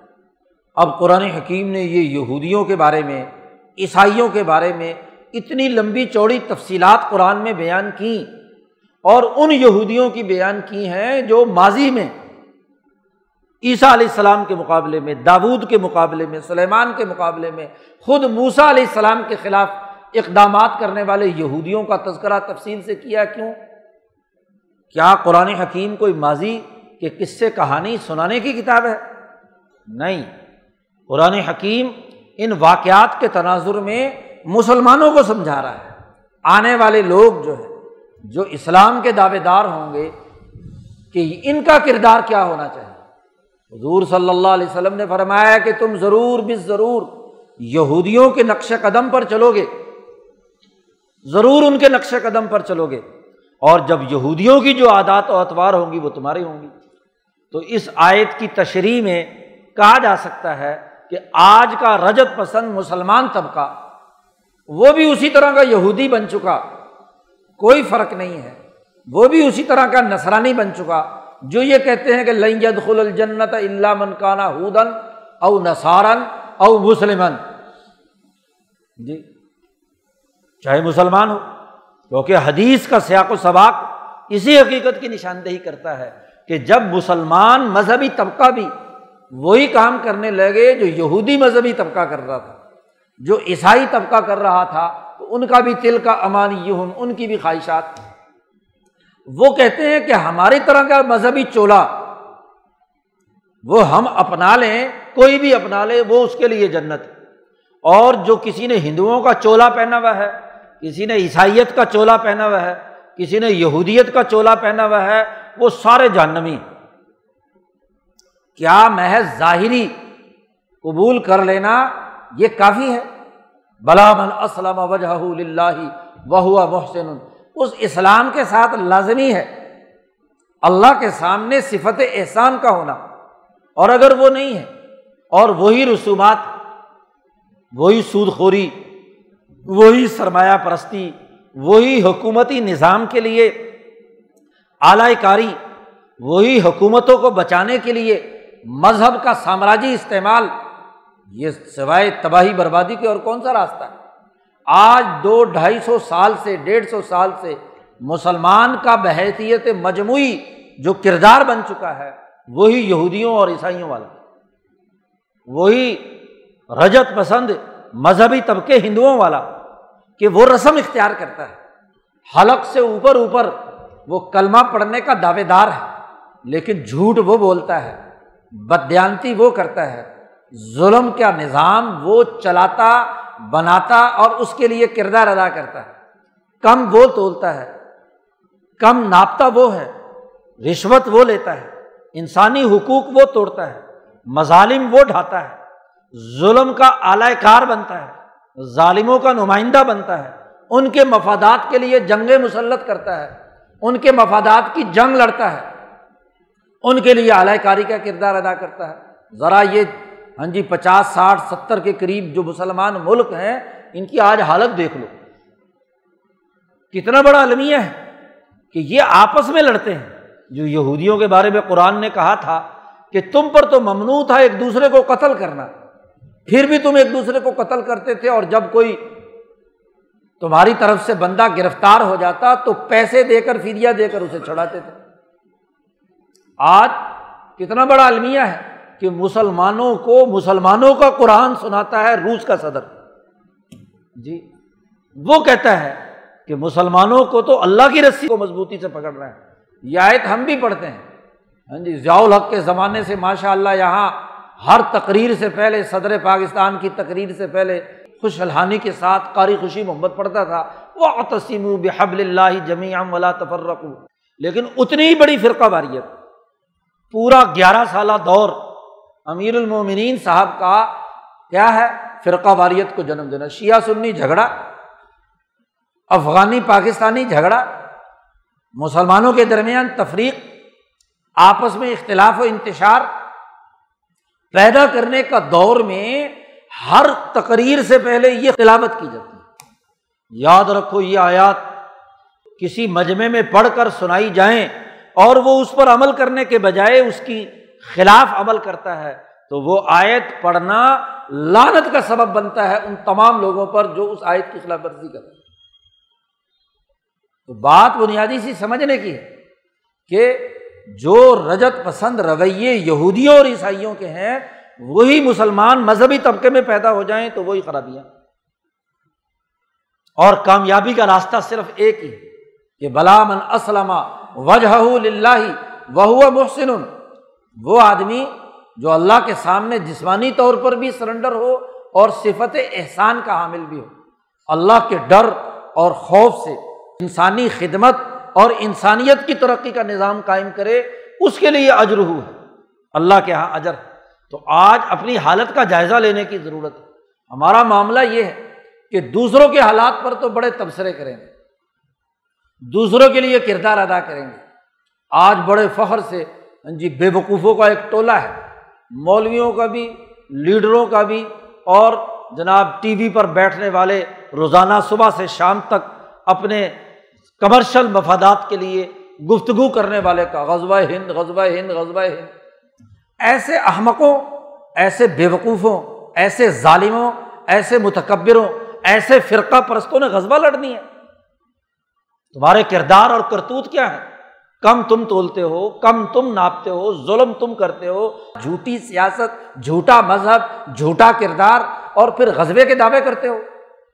اب قرآن حکیم نے یہ یہودیوں کے بارے میں، عیسائیوں کے بارے میں اتنی لمبی چوڑی تفصیلات قرآن میں بیان کی اور ان یہودیوں کی بیان کی ہیں جو ماضی میں عیسیٰ علیہ السلام کے مقابلے میں، داود کے مقابلے میں، سلیمان کے مقابلے میں، خود موسا علیہ السلام کے خلاف اقدامات کرنے والے یہودیوں کا تذکرہ تفصیل سے کیا کیوں؟ کیا قرآن حکیم کوئی ماضی کے قصے، کہانی، سنانے کی کتاب ہے؟ نہیں۔ قرآن حکیم ان واقعات کے تناظر میں مسلمانوں کو سمجھا رہا ہے۔ آنے والے لوگ جو ہے جو اسلام کے دعوے دار ہوں گے، کہ ان کا کردار کیا ہونا چاہیے؟ حضور صلی اللہ علیہ وسلم نے فرمایا کہ تم ضرور بس ضرور یہودیوں کے نقش قدم پر چلو گے۔ ضرور ان کے نقش قدم پر چلو گے۔ اور جب یہودیوں کی جو عادات و اتوار ہوں گی وہ تمہاری ہوں گی۔ تو اس آیت کی تشریح میں کہا جا سکتا ہے کہ آج کا رجت پسند مسلمان طبقہ وہ بھی اسی طرح کا یہودی بن چکا، کوئی فرق نہیں ہے۔ وہ بھی اسی طرح کا نسرانی بن چکا۔ جو یہ کہتے ہیں کہ لنجد خل الجنت اللہ منکانہ ہودن او نسارن او مسلمن جی چاہے مسلمان ہو، کیونکہ حدیث کا سیاق و سباق اسی حقیقت کی نشاندہی کرتا ہے کہ جب مسلمان مذہبی طبقہ بھی وہی کام کرنے لگے جو یہودی مذہبی طبقہ کر رہا تھا، جو عیسائی طبقہ کر رہا تھا، تو ان کا بھی تل کا امان یہ ان کی بھی خواہشات وہ کہتے ہیں کہ ہماری طرح کا مذہبی چولا وہ ہم اپنا لیں، کوئی بھی اپنا لے، وہ اس کے لیے جنت اور جو کسی نے ہندوؤں کا چولا پہنا ہوا ہے، کسی نے عیسائیت کا چولا پہنا ہوا ہے، کسی نے یہودیت کا چولا پہنا ہوا ہے، وہ سارے جہنمی کیا محض ظاہری قبول کر لینا یہ کافی ہے؟ بلا من اسلم وجہ وہ محسن۔ اس اسلام کے ساتھ لازمی ہے۔ اللہ کے سامنے صفت احسان کا ہونا۔ اور اگر وہ نہیں ہے، اور وہی رسومات، وہی سود خوری وہی سرمایہ پرستی، وہی حکومتی نظام کے لیے، اعلی کاری، وہی حکومتوں کو بچانے کے لیے مذہب کا سامراجی استعمال، یہ سوائے تباہی بربادی کے اور کون سا راستہ ہے؟ آج دو ڈھائی سو سال سے، ڈیڑھ سو سال سے مسلمان کا بحیثیت مجموعی جو کردار بن چکا ہے، وہی یہودیوں اور عیسائیوں والا۔ وہی رجت پسند مذہبی طبقے ہندوؤں والا کہ وہ رسم اختیار کرتا ہے۔ حلق سے اوپر اوپر وہ کلمہ پڑھنے کا دعوے دار ہے، لیکن جھوٹ وہ بولتا ہے بدیانتی وہ کرتا ہے۔ ظلم کا نظام وہ چلاتا بناتا اور اس کے لیے کردار ادا کرتا ہے۔ کم وہ تولتا ہے، کم ناپتا وہ ہے، رشوت وہ لیتا ہے، انسانی حقوق وہ توڑتا ہے، مظالم وہ ڈھاتا ہے، ظلم کا اعلی کار بنتا ہے، ظالموں کا نمائندہ بنتا ہے۔ ان کے مفادات کے لیے جنگ مسلط کرتا ہے، ان کے مفادات کی جنگ لڑتا ہے۔ ان کے لیے اعلی کاری کا کردار ادا کرتا ہے۔ ذرا یہ ہاں جی پچاس، ساٹھ، ستر کے قریب جو مسلمان ملک ہیں، ان کی آج حالت دیکھ لو۔ کتنا بڑا المیہ ہے کہ یہ آپس میں لڑتے ہیں۔ جو یہودیوں کے بارے میں قرآن نے کہا تھا کہ تم پر تو ممنوع تھا ایک دوسرے کو قتل کرنا، پھر بھی تم ایک دوسرے کو قتل کرتے تھے اور جب کوئی تمہاری طرف سے بندہ گرفتار ہو جاتا تو پیسے دے کر فیدیا دے کر اسے چڑھاتے تھے۔ آج کتنا بڑا المیہ ہے۔ کہ مسلمانوں کو مسلمانوں کا قرآن سناتا ہے روس کا صدر۔ جی۔ وہ کہتا ہے کہ مسلمانوں کو تو اللہ کی رسی کو مضبوطی سے پکڑ رہے ہیں۔ یہ آیت ہم بھی پڑھتے ہیں۔ ہاں جی ضیاء الحق کے زمانے سے ماشاء اللہ یہاں ہر تقریر سے پہلے صدر پاکستان کی تقریر سے پہلے خوش الحانی کے ساتھ قاری خوشی محمد پڑھتا تھا۔ وہ تسیم بحب اللہ جمی ولا تفرق لیکن اتنی بڑی فرقہ واریت پورا گیارہ سالہ دور امیر المومنین صاحب کا کیا ہے؟ فرقہ واریت کو جنم دینا۔ شیعہ سنی جھگڑا، افغانی پاکستانی جھگڑا، مسلمانوں کے درمیان تفریق، آپس میں اختلاف و انتشار، پیدا کرنے کا دور میں ہر تقریر سے پہلے یہ تلاوت کی جاتی ہے۔ یاد رکھو یہ آیات کسی مجمے میں پڑھ کر سنائی جائیں اور وہ اس پر عمل کرنے کے بجائے اس کی خلاف عمل کرتا ہے تو وہ آیت پڑھنا لانت کا سبب بنتا ہے ان تمام لوگوں پر جو اس آیت کی خلاف ورزی کرتے ہیں۔ تو بات بنیادی سی سمجھنے کی ہے کہ جو رجت پسند رویے یہودیوں اور عیسائیوں کے ہیں، وہی مسلمان مذہبی طبقے میں پیدا ہو جائیں تو وہی خرابیاں۔ اور کامیابی کا راستہ صرف ایک ہی کہ بلا من اسلم وجہ وہ محسن۔ وہ آدمی جو اللہ کے سامنے جسمانی طور پر بھی سرنڈر ہو اور صفت احسان کا حامل بھی ہو۔ اللہ کے ڈر اور خوف سے انسانی خدمت اور انسانیت کی ترقی کا نظام قائم کرے، اس کے لیے اجر ہو۔ ہے اللہ کے یہاں اجر۔ تو آج اپنی حالت کا جائزہ لینے کی ضرورت ہے۔ ہمارا معاملہ یہ ہے کہ دوسروں کے حالات پر تو بڑے تبصرے کریں گے۔ دوسروں کے لیے کردار ادا کریں گے۔ آج بڑے فخر سے ہاں جی بے وقوفوں کا ایک ٹولہ ہے۔ مولویوں کا بھی، لیڈروں کا بھی، اور جناب ٹی وی پر بیٹھنے والے روزانہ صبح سے شام تک اپنے کمرشل مفادات کے لیے گفتگو کرنے والے کا غزبۂ ہند غزبۂ ہند غزبۂ ہند۔ ایسے احمقوں، ایسے بے وقوفوں ایسے ظالموں، ایسے متکبروں، ایسے فرقہ پرستوں نے غزبہ لڑنی ہے۔ تمہارے کردار اور کرتوت کیا ہے کم تم تولتے ہو، کم تم ناپتے ہو، ظلم تم کرتے ہو۔ جھوٹی سیاست، جھوٹا مذہب، جھوٹا کردار اور پھر غزبے کے دعوے کرتے ہو۔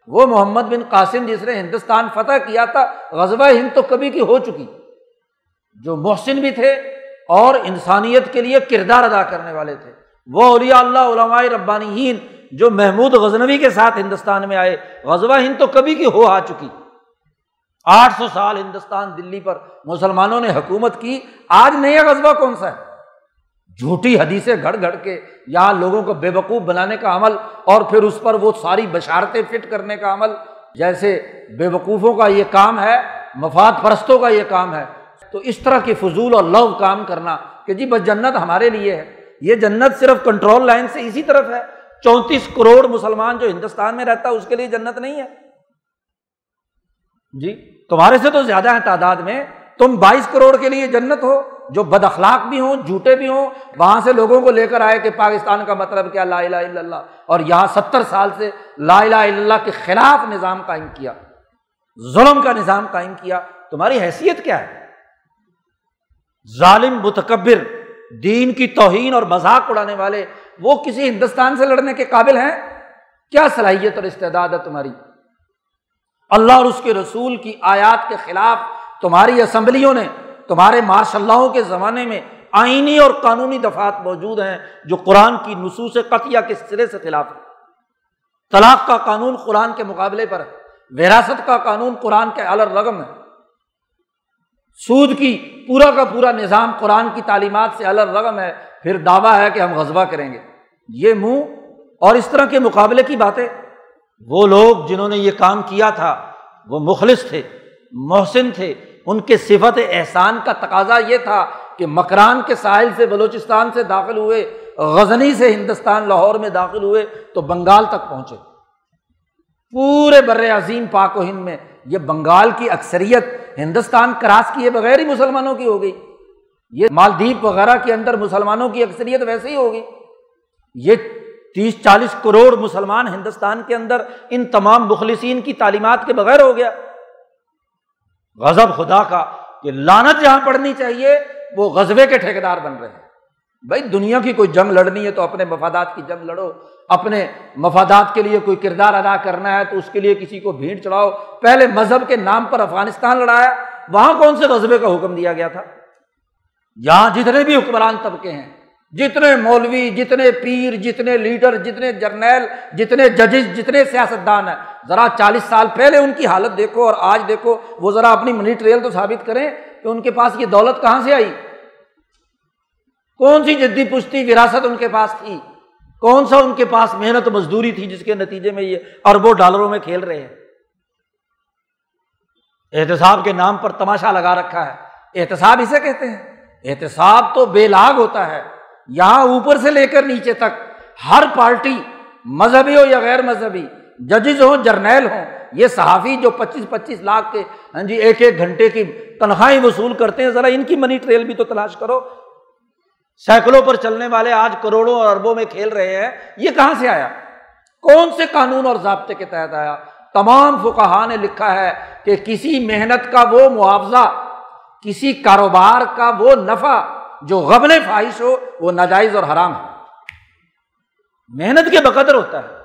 وہ محمد بن قاسم جس نے ہندوستان فتح کیا تھا غزبہ ہند تو کبھی کی ہو چکی۔ جو محسن بھی تھے اور انسانیت کے لیے کردار ادا کرنے والے تھے۔ وہ اولیاء اللہ، علماء ربانی جو محمود غزنوی کے ساتھ ہندوستان میں آئے۔ غزوہ ہند تو کبھی کی ہو آ چکی۔ آٹھ سو سال ہندوستان دلی پر مسلمانوں نے حکومت کی۔ آج نیا غزبہ کون سا ہے؟ جھوٹی حدیثیں گھڑ گھڑ کے یہاں لوگوں کو بے وقوف بنانے کا عمل اور پھر اس پر وہ ساری بشارتیں فٹ کرنے کا عمل۔ جیسے بے وقوفوں کا یہ کام ہے، مفاد پرستوں کا یہ کام ہے۔ تو اس طرح کے فضول اور لو کام کرنا کہ جی بس جنت ہمارے لیے ہے۔ یہ جنت صرف کنٹرول لائن سے اسی طرف ہے۔ چونتیس کروڑ مسلمان جو ہندوستان میں رہتا ہے، اس کے لیے جنت نہیں ہے۔ جی؟ تمہارے سے تو زیادہ ہے تعداد میں، تم بائیس کروڑ کے لیے جنت ہو، جو بد اخلاق بھی ہوں، جھوٹے بھی ہوں، وہاں سے لوگوں کو لے کر آئے کہ پاکستان کا مطلب کیا، لا الہ الا اللہ، اور یہاں ستر سال سے لا الہ الا اللہ کے خلاف نظام قائم کیا، ظلم کا نظام قائم کیا، تمہاری حیثیت کیا ہے؟ ظالم، متکبر، دین کی توہین اور مذاق اڑانے والے، وہ کسی ہندوستان سے لڑنے کے قابل ہیں؟ کیا صلاحیت اور استعداد ہے تمہاری؟ اللہ اور اس کے رسول کی آیات کے خلاف تمہاری اسمبلیوں نے، تمہارے ماشاء اللہ کے زمانے میں آئینی اور قانونی دفات موجود ہیں جو قرآن کی نصوص قطیہ کے سرے سے خلاف ہے طلاق کا قانون قرآن کے مقابلے پر ہے۔ وراثت کا قانون قرآن کے رغم ہے۔ سود کی پورا کا پورا نظام قرآن کی تعلیمات سے رغم ہے۔ پھر دعویٰ ہے کہ ہم غذبہ کریں گے۔ یہ منہ اور اس طرح کے مقابلے کی باتیں وہ لوگ جنہوں نے یہ کام کیا تھا، وہ مخلص تھے، محسن تھے، ان کے صفت احسان کا تقاضا یہ تھا کہ مکران کے ساحل سے، بلوچستان سے داخل ہوئے، غزنی سے ہندوستان، لاہور میں داخل ہوئے تو بنگال تک پہنچے۔ پورے بر عظیم پاک و ہند میں یہ بنگال کی اکثریت ہندوستان کراس کیے بغیر ہی مسلمانوں کی ہو گئی۔ یہ مالدیپ وغیرہ کے اندر مسلمانوں کی اکثریت ویسے ہی ہوگی یہ تیس چالیس کروڑ مسلمان ہندوستان کے اندر ان تمام مخلصین کی تعلیمات کے بغیر ہو گیا۔ غزب خدا کا کہ لانت جہاں پڑنی چاہیے، وہ غزبے کے ٹھیکیدار بن رہے ہیں۔ بھائی، دنیا کی کوئی جنگ لڑنی ہے تو اپنے مفادات کی جنگ لڑو۔ اپنے مفادات کے لیے کوئی کردار ادا کرنا ہے تو اس کے لیے کسی کو بھیڑ چڑھاؤ۔ پہلے مذہب کے نام پر افغانستان لڑایا، وہاں کون سے غزبے کا حکم دیا گیا تھا؟ یہاں جتنے بھی حکمران طبقے ہیں جتنے مولوی، جتنے پیر، جتنے لیڈر، جتنے جرنیل، جتنے ججز، جتنے سیاست دان ہیں، ذرا چالیس سال پہلے ان کی حالت دیکھو اور آج دیکھو، وہ ذرا اپنی منی ٹریل تو ثابت کریں کہ ان کے پاس یہ دولت کہاں سے آئی؟ کون سی جدی پشتی وراثت ان کے پاس تھی؟ کون سا ان کے پاس محنت مزدوری تھی جس کے نتیجے میں یہ اربوں ڈالروں میں کھیل رہے ہیں؟ احتساب کے نام پر تماشا لگا رکھا ہے۔ احتساب اسے کہتے ہیں۔ احتساب تو بے لاگ ہوتا ہے۔ یہاں اوپر سے لے کر نیچے تک ہر پارٹی مذہبی ہو یا غیر مذہبی، ججز ہوں، جرنیل ہوں، یہ صحافی جو پچیس پچیس لاکھ کے ہاں جی ایک ایک گھنٹے کی تنخواہیں وصول کرتے ہیں، ذرا ان کی منی ٹریل بھی تو تلاش کرو۔ سینکڑوں پر چلنے والے آج کروڑوں اور اربوں میں کھیل رہے ہیں، یہ کہاں سے آیا؟ کون سے قانون اور ضابطے کے تحت آیا؟ تمام فکہ نے لکھا ہے کہ کسی محنت کا وہ معاوضہ، کسی کاروبار کا وہ نفع جو غبل فواہش ہو، وہ ناجائز اور حرام ہے۔ محنت کے بقدر ہوتا ہے۔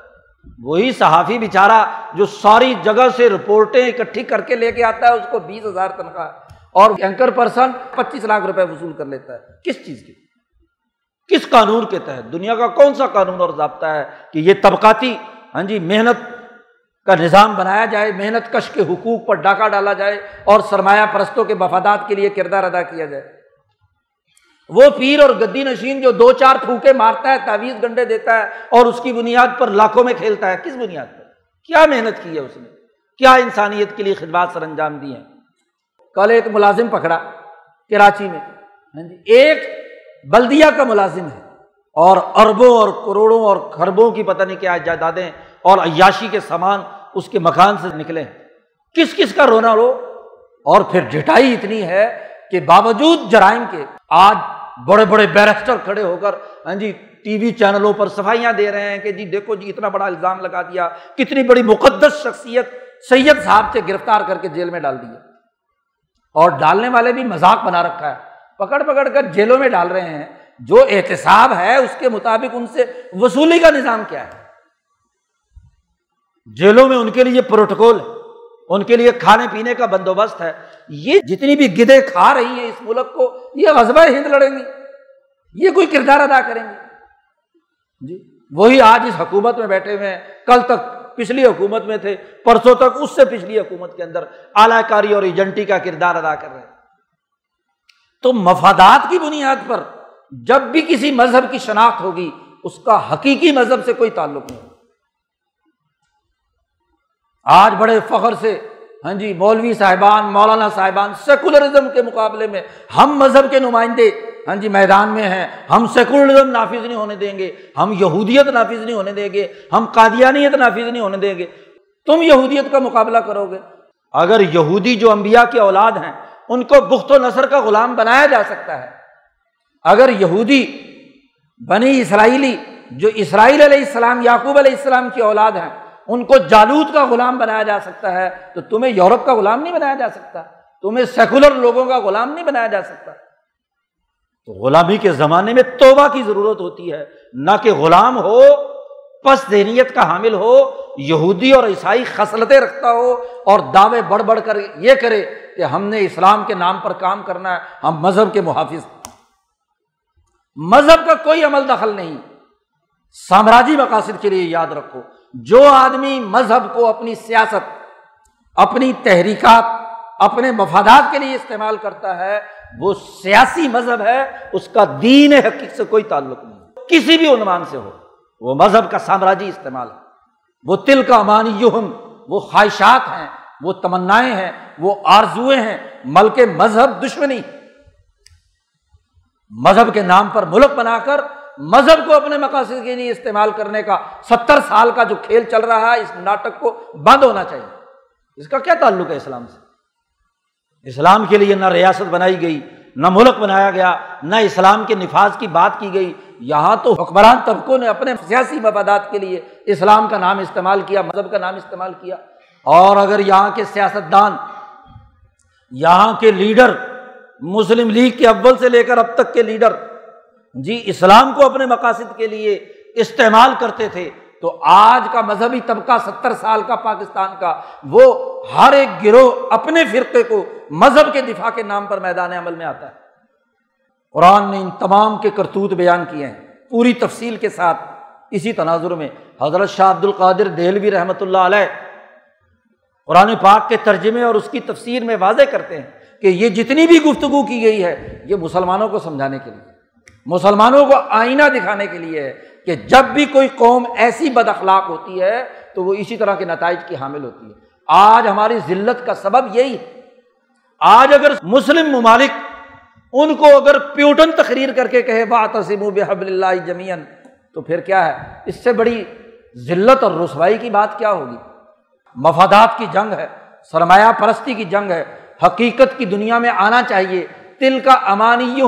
وہی صحافی بیچارہ جو ساری جگہ سے رپورٹیں اکٹھی کر کے لے کے آتا ہے، اس کو بیس ہزار تنخواہ اور اینکر پرسن پچیس لاکھ روپے وصول کر لیتا ہے۔ کس چیز کی کس قانون کے تحت؟ دنیا کا کون سا قانون اور ضابطہ ہے کہ یہ طبقاتی ہاں جی محنت کا نظام بنایا جائے، محنت کش کے حقوق پر ڈاکہ ڈالا جائے اور سرمایہ پرستوں کے مفادات کے لیے کردار ادا کیا جائے؟ وہ پیر اور گدی نشین جو دو چار پھوکے مارتا ہے، تعویذ گنڈے دیتا ہے اور اس کی بنیاد پر لاکھوں میں کھیلتا ہے، کس بنیاد پر؟ کیا محنت کی ہے اس نے؟ کیا انسانیت کے لیے خدمات سر انجام دی ہیں؟ کل ایک ملازم پکڑا کراچی میں۔ ہاں جی، ایک بلدیا کا ملازم ہے اور اربوں اور کروڑوں اور خربوں کی پتہ نہیں کیا جائیدادیں اور عیاشی کے سامان اس کے مکان سے نکلے کس کس کا رونا رو؟ اور پھر ڈٹائی اتنی ہے کہ باوجود جرائم کے آج بڑے بڑے بیرسٹر کھڑے ہو کر ہاں جی ٹی وی چینلوں پر صفائیاں دے رہے ہیں کہ جی دیکھو جی اتنا بڑا الزام لگا دیا، کتنی بڑی مقدس شخصیت سید صاحب سے گرفتار کر کے جیل میں ڈال دیا اور ڈالنے والے بھی مذاق بنا رکھا ہے۔ پکڑ پکڑ کر جیلوں میں ڈال رہے ہیں۔ جو احتساب ہے، اس کے مطابق ان سے وصولی کا نظام کیا ہے؟ جیلوں میں ان کے لیے پروٹوکول ہے۔ ان کے لیے کھانے پینے کا بندوبست ہے۔ یہ جتنی بھی گدے کھا رہی ہیں اس ملک کو، یہ غذبہ ہند لڑیں گی۔ یہ کوئی کردار ادا کریں گے۔ جی وہی آج اس حکومت میں بیٹھے ہوئے ہیں۔ کل تک پچھلی حکومت میں تھے، پرسوں تک اس سے پچھلی حکومت کے اندر اعلی کاری اور ایجنٹی کا کردار ادا کر رہے ہیں۔ تو مفادات کی بنیاد پر جب بھی کسی مذہب کی شناخت ہوگی، اس کا حقیقی مذہب سے کوئی تعلق نہیں۔ آج بڑے فخر سے ہاں جی مولوی صاحبان، مولانا صاحبان سیکولرزم کے مقابلے میں ہم مذہب کے نمائندے ہاں جی میدان میں ہیں، ہم سیکولرزم نافذ نہیں ہونے دیں گے، ہم یہودیت نافذ نہیں ہونے دیں گے، ہم قادیانیت نافذ نہیں ہونے دیں گے۔ تم یہودیت کا مقابلہ کرو گے۔ اگر یہودی جو امبیا کے اولاد ہیں، ان کو بخت و نثر کا غلام بنایا جا سکتا ہے۔ اگر یہودی بنی اسرائیلی، جو اسرائیل علیہ السلام، یعقوب علیہ السلام کی اولاد ہیں ان کو جالود کا غلام بنایا جا سکتا ہے، تو تمہیں یورپ کا غلام نہیں بنایا جا سکتا۔ تمہیں سیکولر لوگوں کا غلام نہیں بنایا جا سکتا۔ تو غلامی کے زمانے میں توبہ کی ضرورت ہوتی ہے۔ نہ کہ غلام ہو، پس دینیت کا حامل ہو، یہودی اور عیسائی خصلتیں رکھتا ہو اور دعوے بڑھ بڑھ کر یہ کرے کہ ہم نے اسلام کے نام پر کام کرنا ہے، ہم مذہب کے محافظ۔ مذہب کا کوئی عمل دخل نہیں۔ سامراجی مقاصد کے لیے یاد رکھو۔ جو آدمی مذہب کو اپنی سیاست، اپنی تحریکات، اپنے مفادات کے لیے استعمال کرتا ہے، وہ سیاسی مذہب ہے، اس کا دین حقیق سے کوئی تعلق نہیں۔ کسی بھی عنوان سے ہو، وہ مذہب کا سامراجی استعمال ہے۔ وہ تل کا امانی وہ خواہشات ہیں، وہ تمنائیں ہیں، وہ آرزویں ہیں۔ ملک مذہب دشمنی۔ مذہب کے نام پر ملک بنا کر مذہب کو اپنے مقاصد کے لیے استعمال کرنے کا ستر سال کا جو کھیل چل رہا ہے، اس ناٹک کو بند ہونا چاہیے۔ اس کا کیا تعلق ہے اسلام سے؟ اسلام کے لیے نہ ریاست بنائی گئی، نہ ملک بنایا گیا، نہ اسلام کے نفاذ کی بات کی گئی۔ یہاں تو حکمران طبقوں نے اپنے سیاسی مفادات کے لیے اسلام کا نام استعمال کیا، مذہب کا نام استعمال کیا۔ اور اگر یہاں کے سیاست دان یہاں کے لیڈر، مسلم لیگ کے اول سے لے کر اب تک کے لیڈر جی اسلام کو اپنے مقاصد کے لیے استعمال کرتے تھے، تو آج کا مذہبی طبقہ ستر سال کا پاکستان کا، وہ ہر ایک گروہ اپنے فرقے کو مذہب کے دفاع کے نام پر میدان عمل میں آتا ہے۔ قرآن نے ان تمام کے کرتوت بیان کیے ہیں۔ پوری تفصیل کے ساتھ اسی تناظر میں حضرت شاہ عبد القادر دہلوی رحمۃ اللہ علیہ قرآن پاک کے ترجمے اور اس کی تفسیر میں واضح کرتے ہیں کہ یہ جتنی بھی گفتگو کی گئی ہے، یہ مسلمانوں کو سمجھانے کے لیے۔ مسلمانوں کو آئینہ دکھانے کے لیے ہے کہ جب بھی کوئی قوم ایسی بد اخلاق ہوتی ہے تو وہ اسی طرح کے نتائج کی حامل ہوتی ہے۔ آج ہماری ذلت کا سبب یہی ہے۔ آج اگر مسلم ممالک ان کو اگر پیوٹن تقریر کر کے کہے بات بحب اللہ جمین تو پھر کیا ہے؟ اس سے بڑی ذلت اور رسوائی کی بات کیا ہوگی؟ مفادات کی جنگ ہے، سرمایہ پرستی کی جنگ ہے۔ حقیقت کی دنیا میں آنا چاہیے۔ تل کا امانی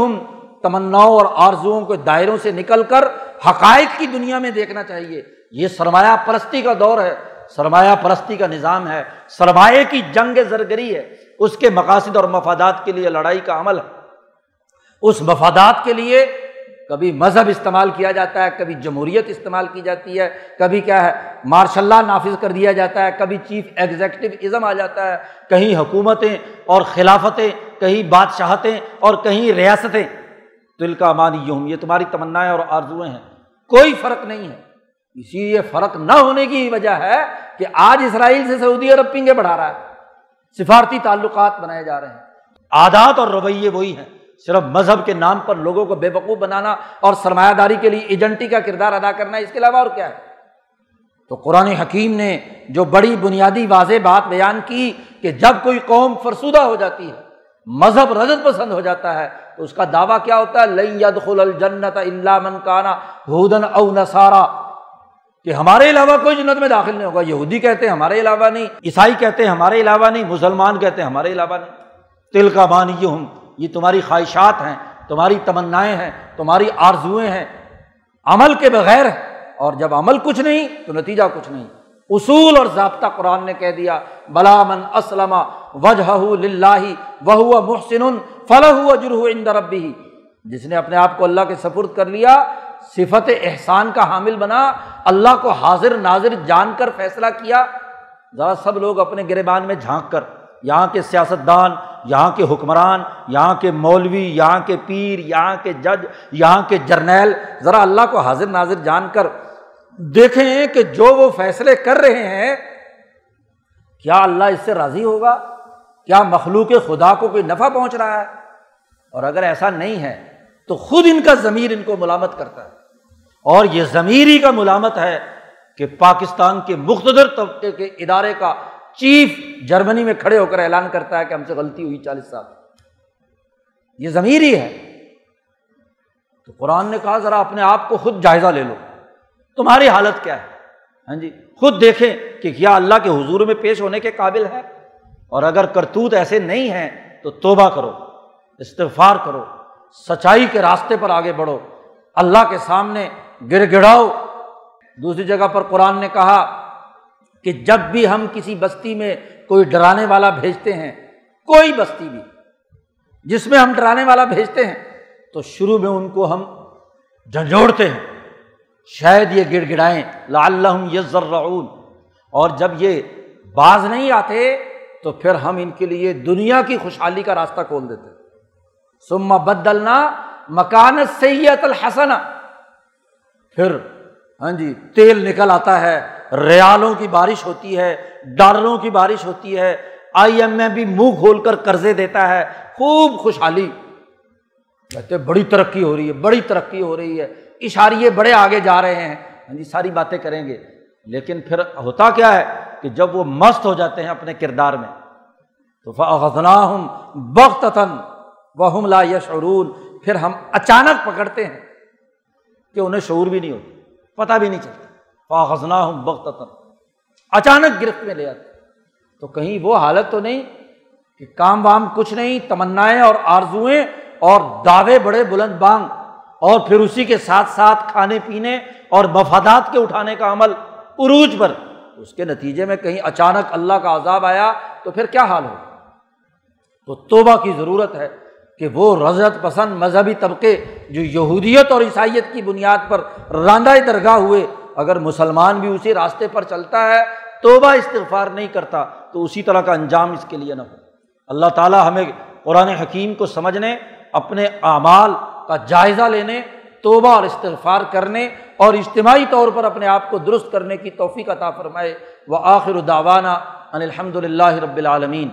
تمناؤں اور آرزوؤں کے دائروں سے نکل کر حقائق کی دنیا میں دیکھنا چاہیے۔ یہ سرمایہ پرستی کا دور ہے، سرمایہ پرستی کا نظام ہے۔ سرمایہ کی جنگ زرگری ہے۔ اس کے مقاصد اور مفادات کے لیے لڑائی کا عمل ہے۔ اس مفادات کے لیے کبھی مذہب استعمال کیا جاتا ہے، کبھی جمہوریت استعمال کی جاتی ہے۔ کبھی کیا ہے مارشاء اللہ نافذ کر دیا جاتا ہے۔ کبھی چیف ایگزیکٹو ازم آ جاتا ہے۔ کہیں حکومتیں اور خلافتیں، کہیں بادشاہتیں اور کہیں ریاستیں۔ دل کا مانی یوں یہ تمہاری تمنائیں اور آرزویں ہیں۔ کوئی فرق نہیں ہے۔ اسی لیے فرق نہ ہونے کی وجہ ہے کہ آج اسرائیل سے سعودی عرب پنگے بڑھا رہا ہے۔ سفارتی تعلقات بنائے جا رہے ہیں۔ عادات اور رویے وہی ہیں۔ صرف مذہب کے نام پر لوگوں کو بے وقوف بنانا اور سرمایہ داری کے لیے ایجنٹی کا کردار ادا کرنا، اس کے علاوہ اور کیا ہے؟ تو قرآن حکیم نے جو بڑی بنیادی واضح بات بیان کی کہ جب کوئی قوم فرسودہ ہو جاتی ہے، مذہب رجت پسند ہو جاتا ہے تو اس کا دعویٰ کیا ہوتا ہے؟ لئی خل الجنت اللہ من کانا ہودن او نسارا کہ ہمارے علاوہ کوئی جنت میں داخل نہیں ہوگا۔ یہودی کہتے ہیں ہمارے علاوہ نہیں، عیسائی کہتے ہیں ہمارے علاوہ نہیں، مسلمان کہتے ہیں ہمارے علاوہ نہیں۔ تل کا بانی یہ ہوں یہ تمہاری خواہشات ہیں، تمہاری تمنائیں ہیں، تمہاری آرزوئیں ہیں۔ عمل کے بغیر، اور جب عمل کچھ نہیں تو نتیجہ کچھ نہیں۔ اصول اور ضابطہ قرآن نے کہہ دیا، بلا من اسلم وجہ وہ محسن۔ فلاح اجرح اندر ربی جس نے اپنے آپ کو اللہ کے سپرد کر لیا، صفت احسان کا حامل بنا، اللہ کو حاضر ناظر جان کر فیصلہ کیا۔ ذرا سب لوگ اپنے گربان میں جھانک کر، یہاں کے سیاست دان یہاں کے حکمران، یہاں کے مولوی، یہاں کے پیر، یہاں کے جج، یہاں کے جرنیل، ذرا اللہ کو حاضر ناظر جان کر دیکھیں کہ جو وہ فیصلے کر رہے ہیں، کیا اللہ اس سے راضی ہوگا؟ کیا مخلوق خدا کو کوئی نفع پہنچ رہا ہے؟ اور اگر ایسا نہیں ہے، تو خود ان کا ضمیر ان کو ملامت کرتا ہے۔ اور یہ ضمیر ہی کا ملامت ہے کہ پاکستان کے مختصر طبقے کے ادارے کا چیف جرمنی میں کھڑے ہو کر اعلان کرتا ہے کہ ہم سے غلطی ہوئی چالیس سال۔ یہ ضمیر ہی ہے۔ تو قرآن نے کہا، ذرا اپنے آپ کو خود جائزہ لے لو۔ تمہاری حالت کیا ہے؟ ہاں جی خود دیکھیں کہ کیا اللہ کے حضور میں پیش ہونے کے قابل ہے۔ اور اگر کرتوت ایسے نہیں ہیں تو توبہ کرو استفار کرو، سچائی کے راستے پر آگے بڑھو، اللہ کے سامنے گر گڑاؤ۔ دوسری جگہ پر قرآن نے کہا کہ جب بھی ہم کسی بستی میں کوئی ڈرانے والا بھیجتے ہیں، کوئی بستی بھی، جس میں ہم ڈرانے والا بھیجتے ہیں، تو شروع میں ان کو ہم جھنجھوڑتے ہیں۔ شاید یہ گڑ گڑائیں لا اللہ یزر اور جب یہ باز نہیں آتے تو پھر ہم ان کے لیے دنیا کی خوشحالی کا راستہ کھول دیتے سما بدلنا مکان سید الحسن پھر ہاں جی تیل نکل آتا ہے، ریالوں کی بارش ہوتی ہے، ڈالروں کی بارش ہوتی ہے، آئی ایم اے بھی منہ کھول کر قرضے دیتا ہے، خوب خوشحالی۔ کہتے بڑی ترقی ہو رہی ہے، بڑی ترقی ہو رہی ہے۔ اشاریے بڑے آگے جا رہے ہیں۔ ہاں جی ساری باتیں کریں گے۔ لیکن پھر ہوتا کیا ہے؟ کہ جب وہ مست ہو جاتے ہیں اپنے کردار میں، تو فضنا ہوں بخت وہ لا یشعرون پھر ہم اچانک پکڑتے ہیں کہ انہیں شعور بھی نہیں ہوتا، پتہ بھی نہیں چلتا۔ فاخذنا ہوں بخت اچانک گرفت میں لے آتے تو کہیں وہ حالت تو نہیں کہ کام وام کچھ نہیں، تمنائیں اور آرزوئیں اور دعوے بڑے بلند بانگ، اور پھر اسی کے ساتھ ساتھ کھانے پینے اور مفادات کے اٹھانے کا عمل، عروج پر۔ اس کے نتیجے میں کہیں اچانک اللہ کا عذاب آیا تو پھر کیا حال ہو تو توبہ کی ضرورت ہے کہ وہ رضرت پسند مذہبی طبقے جو یہودیت اور عیسائیت کی بنیاد پر راندہ درگاہ ہوئے، اگر مسلمان بھی اسی راستے پر چلتا ہے، توبہ استغفار نہیں کرتا، تو اسی طرح کا انجام اس کے لیے نہ ہو۔ اللہ تعالیٰ ہمیں قرآن حکیم کو سمجھنے، اپنے اعمال کا جائزہ لینے توبہ اور استغفار کرنے اور اجتماعی طور پر اپنے آپ کو درست کرنے کی توفیق عطا فرمائے۔ وہ آخر داوانہ ان الحمد للہ رب العالمین۔